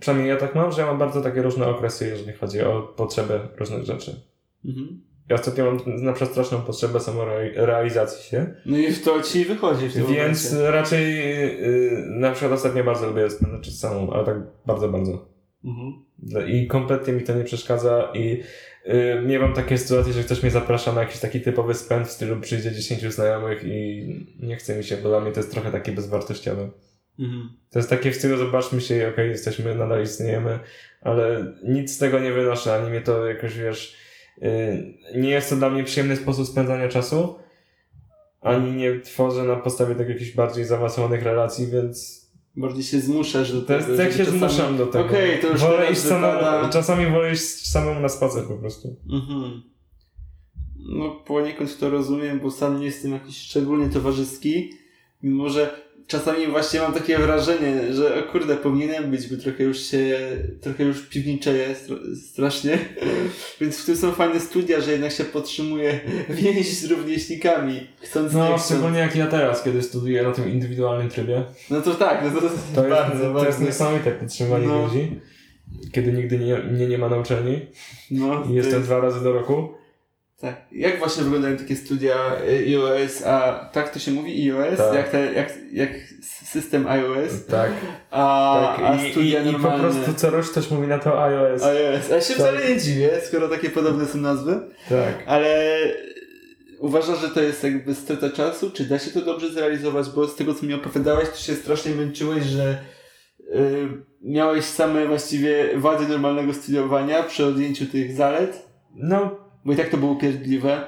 przynajmniej ja tak mam, że ja mam bardzo takie różne okresy, jeżeli chodzi o potrzebę różnych rzeczy. Mhm. Ja ostatnio mam na przykład straszną potrzebę samorealizacji się, No i w to ci wychodzi w tym więc momencie. raczej yy, na przykład ostatnio bardzo lubię spędzać czas samą, ale tak bardzo, bardzo. Mhm. I kompletnie mi to nie przeszkadza i yy, nie mam takiej sytuacji, że ktoś mnie zaprasza na jakiś taki typowy spęd w stylu przyjdzie 10 znajomych i nie chce mi się, bo dla mnie to jest trochę takie bezwartościowe. Mhm. To jest takie w stylu, zobaczmy się i okej, jesteśmy, nadal istniejemy, ale nic z tego nie wynoszę, ani mnie to jakoś, wiesz, nie jest to dla mnie przyjemny sposób spędzania czasu, ani nie tworzę na podstawie tego jakichś bardziej zaawansowanych relacji, więc Bardziej się zmuszasz do tego. żeby się czasami- zmuszam do tego. Okej, to już wolę iść wypada- czasami wolę iść samemu na spacer po prostu. Mhm. No poniekąd to rozumiem, bo sam nie jestem jakiś szczególnie towarzyski, mimo że czasami właśnie mam takie wrażenie, że o kurde, powinienem być, bo trochę już się, trochę już piwniczeję str- strasznie, więc w tym są fajne studia, że jednak się podtrzymuje więź z rówieśnikami, chcąc nie No, chcąc. szczególnie jak ja teraz, kiedy studiuję na tym indywidualnym trybie. No to tak, no to, To jest, bardzo, to bardzo. jest niesamowite podtrzymanie No. więzi. kiedy nigdy nie, mnie nie ma na uczelni No, i jestem jest- dwa razy do roku. Tak. Jak właśnie wyglądają takie studia y, iOS, a tak to się mówi iOS? Tak. Jak, te, jak, jak system iOS? Tak. A, tak. a I, i, studia I po normalne... prostu co rok ktoś mówi na to iOS. iOS. A ja się Tak. wcale nie dziwię, skoro takie podobne są nazwy. Tak. Ale uważasz, że to jest jakby strata czasu? Czy da się to dobrze zrealizować? Bo z tego, co mi opowiadałeś, to się strasznie męczyłeś, że y, miałeś same właściwie wady normalnego studiowania przy odjęciu tych zalet. No Bo i tak to było upierdliwe.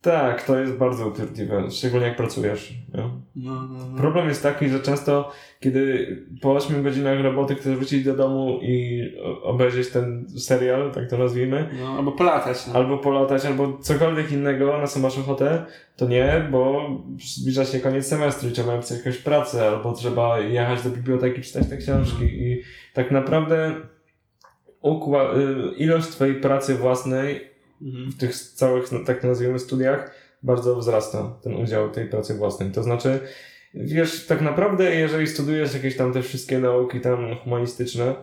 tak, to jest bardzo upierdliwe, szczególnie jak pracujesz. No, no, no. Problem jest taki, że często, kiedy po 8 godzinach roboty chcesz wrócić do domu i obejrzeć ten serial, tak to nazwijmy, no albo polatać. No. albo polatać, albo cokolwiek innego, na co masz ochotę, to nie, bo zbliża się koniec semestru i trzeba napisać jakąś pracę, albo trzeba jechać do biblioteki, czytać te książki i tak naprawdę y, ilość twojej pracy własnej. W tych całych, no, tak nazwijmy, studiach bardzo wzrasta ten udział tej pracy własnej. To znaczy, wiesz, tak naprawdę, jeżeli studiujesz jakieś tam te wszystkie nauki tam humanistyczne,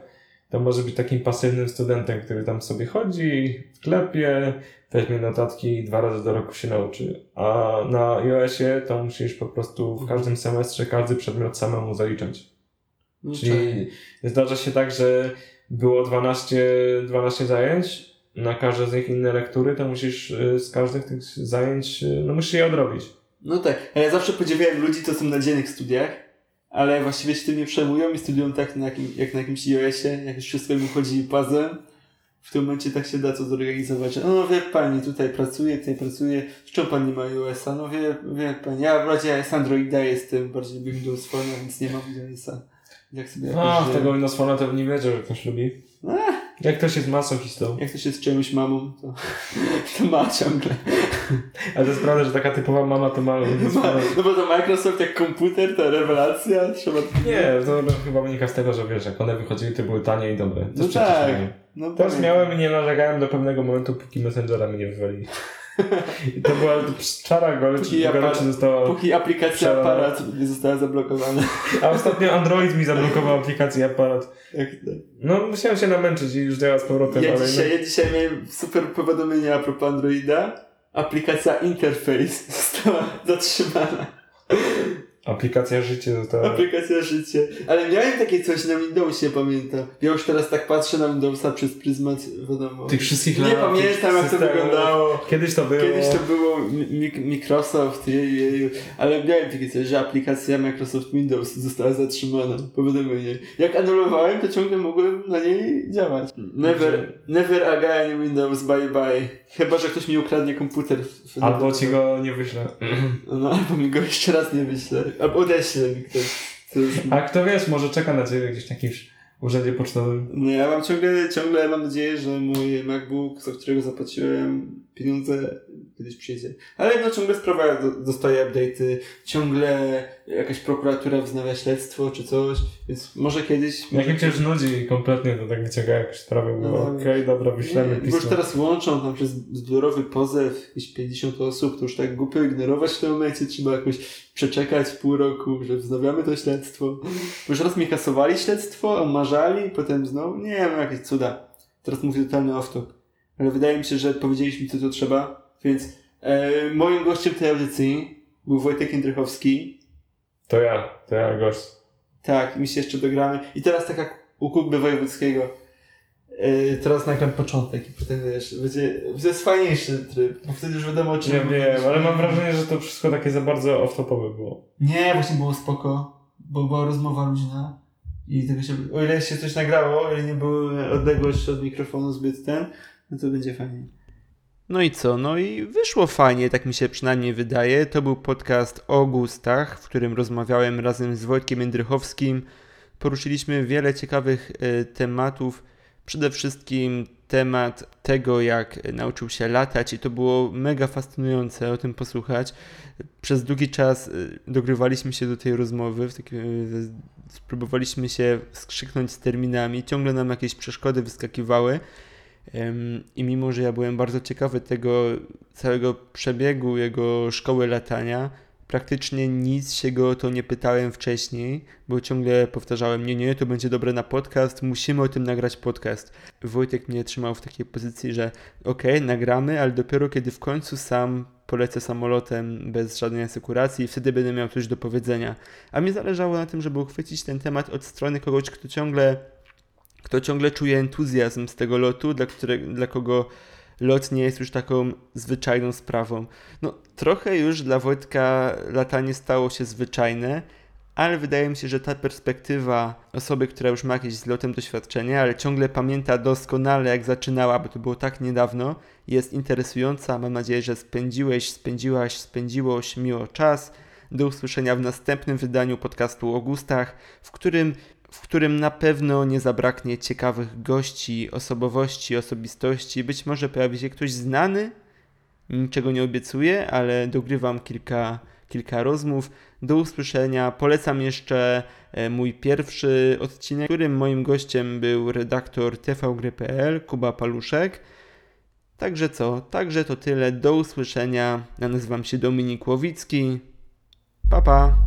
to może być takim pasywnym studentem, który tam sobie chodzi, klepie, weźmie notatki i dwa razy do roku się nauczy. A na iOSie to musisz po prostu w każdym semestrze każdy przedmiot samemu zaliczać. No, Czyli zdarza się tak, że było 12, 12 zajęć, na każde z nich inne lektury, to musisz y, z każdych tych zajęć, y, no musisz je odrobić. No tak, ja zawsze podziwiałem ludzi, co są na dziennych studiach, ale właściwie się tym nie przejmują i studiują tak na jakim, jak na jakimś iOSie, jak już wszystko im chodzi pazem. W tym momencie tak się da co zorganizować. No wie pani, tutaj pracuje, tutaj pracuje. Z czym pan nie ma iOS-a? No wie, wie pani, ja bardziej z Androida jestem, bardziej Windows Phone, więc nie mam iOS-a. Jak sobie żyję. tego Windows Phone to nie wiedział, że ktoś lubi. Jak ktoś jest masochistą. Jak to się z czymś mamą, to, to ma ciągle. Ale to jest prawda, że taka typowa mama to ma Ma, no bo to Microsoft jak komputer, to rewelacja, trzeba... Nie, to chyba wynika z tego, że wiesz, jak one wychodziły, to były tanie i dobre. To No jest tak. No, Też miałem i nie narzekałem do pewnego momentu, póki Messengera mi nie wywalili. I to była czara goryczy, goryczy została... Póki aplikacja Przełamał. aparat nie została zablokowana. A ostatnio Android mi zablokował aplikację aparat. No, musiałem się namęczyć i już działa z powrotem, Ja ale dzisiaj, ja dzisiaj miałem super powiadomienie a propos Androida. Aplikacja Interface została zatrzymana. Aplikacja życie została... Aplikacja życie. Ale miałem takie coś na Windowsie, pamiętam. Ja już teraz tak patrzę na Windowsa przez pryzmat, wiadomo. Tych wszystkich Nie lat, pamiętam tych jak to wyglądało. Kiedyś to było... Kiedyś to było mi- Microsoft, jeju, ale miałem takie coś, że aplikacja Microsoft Windows została zatrzymana. Powiadomienie. Jak anulowałem, to ciągle mogłem na niej działać. Never, never again Windows, bye bye. Chyba, że ktoś mi ukradnie komputer. Albo ci go nie wyślę. No, albo mi go jeszcze raz nie wyśle. Albo odeśle mi ktoś. A kto wiesz, może czeka na ciebie gdzieś w jakimś urzędzie pocztowym. No ja mam ciągle, ciągle mam nadzieję, że mój MacBook, za którego zapłaciłem pieniądze, kiedyś przyjdzie. Ale no ciągle sprawa do- dostaje update'y, ciągle jakaś prokuratura wznawia śledztwo czy coś, więc może kiedyś... Jak może mi cię już nudzi kompletnie, to tak wyciąga jakąś sprawę, No, było okej, dobra, wyślemy Nie, bo pismo. już teraz łączą tam przez zbiorowy pozew jakieś 50 osób, to już tak głupio ignorować w tym momencie, trzeba jakoś przeczekać pół roku, że wznawiamy to śledztwo. Bo już raz mi kasowali śledztwo, omarzali, potem znowu, nie wiem, jakieś cuda. Teraz mówię totalny off-talk. Ale wydaje mi się, że powiedzieliśmy co to trzeba, więc e, moim gościem tej audycji był Wojtek Jędrychowski. To ja, to ja gość. Tak, mi się jeszcze dogramy. I teraz tak jak u Kuby Wojewódzkiego. Yy, teraz nagram początek i potem wiesz, będzie, to jest fajniejszy tryb, bo wtedy już wiadomo o czym Nie mówisz. wiem, ale mam wrażenie, że to wszystko takie za bardzo off-topowe było. Nie, właśnie było spoko, bo była rozmowa luźna i tego się, o ile się coś nagrało, o ile nie było odległość od mikrofonu zbyt ten, no to będzie fajnie. No i co? No i wyszło fajnie, tak mi się przynajmniej wydaje. To był podcast o gustach, w którym rozmawiałem razem z Wojtkiem Jędrychowskim. Poruszyliśmy wiele ciekawych e, tematów. Przede wszystkim temat tego, jak nauczył się latać, i to było mega fascynujące o tym posłuchać. Przez długi czas e, dogrywaliśmy się do tej rozmowy, e, spróbowaliśmy się skrzyknąć z terminami, ciągle nam jakieś przeszkody wyskakiwały. I mimo, że ja byłem bardzo ciekawy tego całego przebiegu jego szkoły latania, Praktycznie nic się go o to nie pytałem wcześniej, bo ciągle powtarzałem, nie, nie, to będzie dobre na podcast, musimy o tym nagrać podcast. Wojtek mnie trzymał w takiej pozycji, że okej, okay, nagramy, ale dopiero kiedy w końcu sam polecę samolotem bez żadnej asekuracji wtedy będę miał coś do powiedzenia. A mi zależało na tym, żeby uchwycić ten temat od strony kogoś, kto ciągle, kto ciągle czuje entuzjazm z tego lotu, dla, które, dla kogo lot nie jest już taką zwyczajną sprawą. No, trochę już dla Wojtka latanie stało się zwyczajne, ale wydaje mi się, że ta perspektywa osoby, która już ma jakieś z lotem doświadczenie, ale ciągle pamięta doskonale, jak zaczynała, bo to było tak niedawno, jest interesująca. Mam nadzieję, że spędziłeś, spędziłaś, spędziłoś miło czas. Do usłyszenia w następnym wydaniu podcastu o gustach, w którym w którym na pewno nie zabraknie ciekawych gości, osobowości, osobistości. Być może pojawi się ktoś znany, niczego nie obiecuję, ale dogrywam kilka, kilka rozmów. Do usłyszenia. Polecam jeszcze e, mój pierwszy odcinek, w którym moim gościem był redaktor tvgry.pl Kuba Paluszek. Także co? Także to tyle. Do usłyszenia. Ja nazywam się Dominik Łowicki. Pa, pa.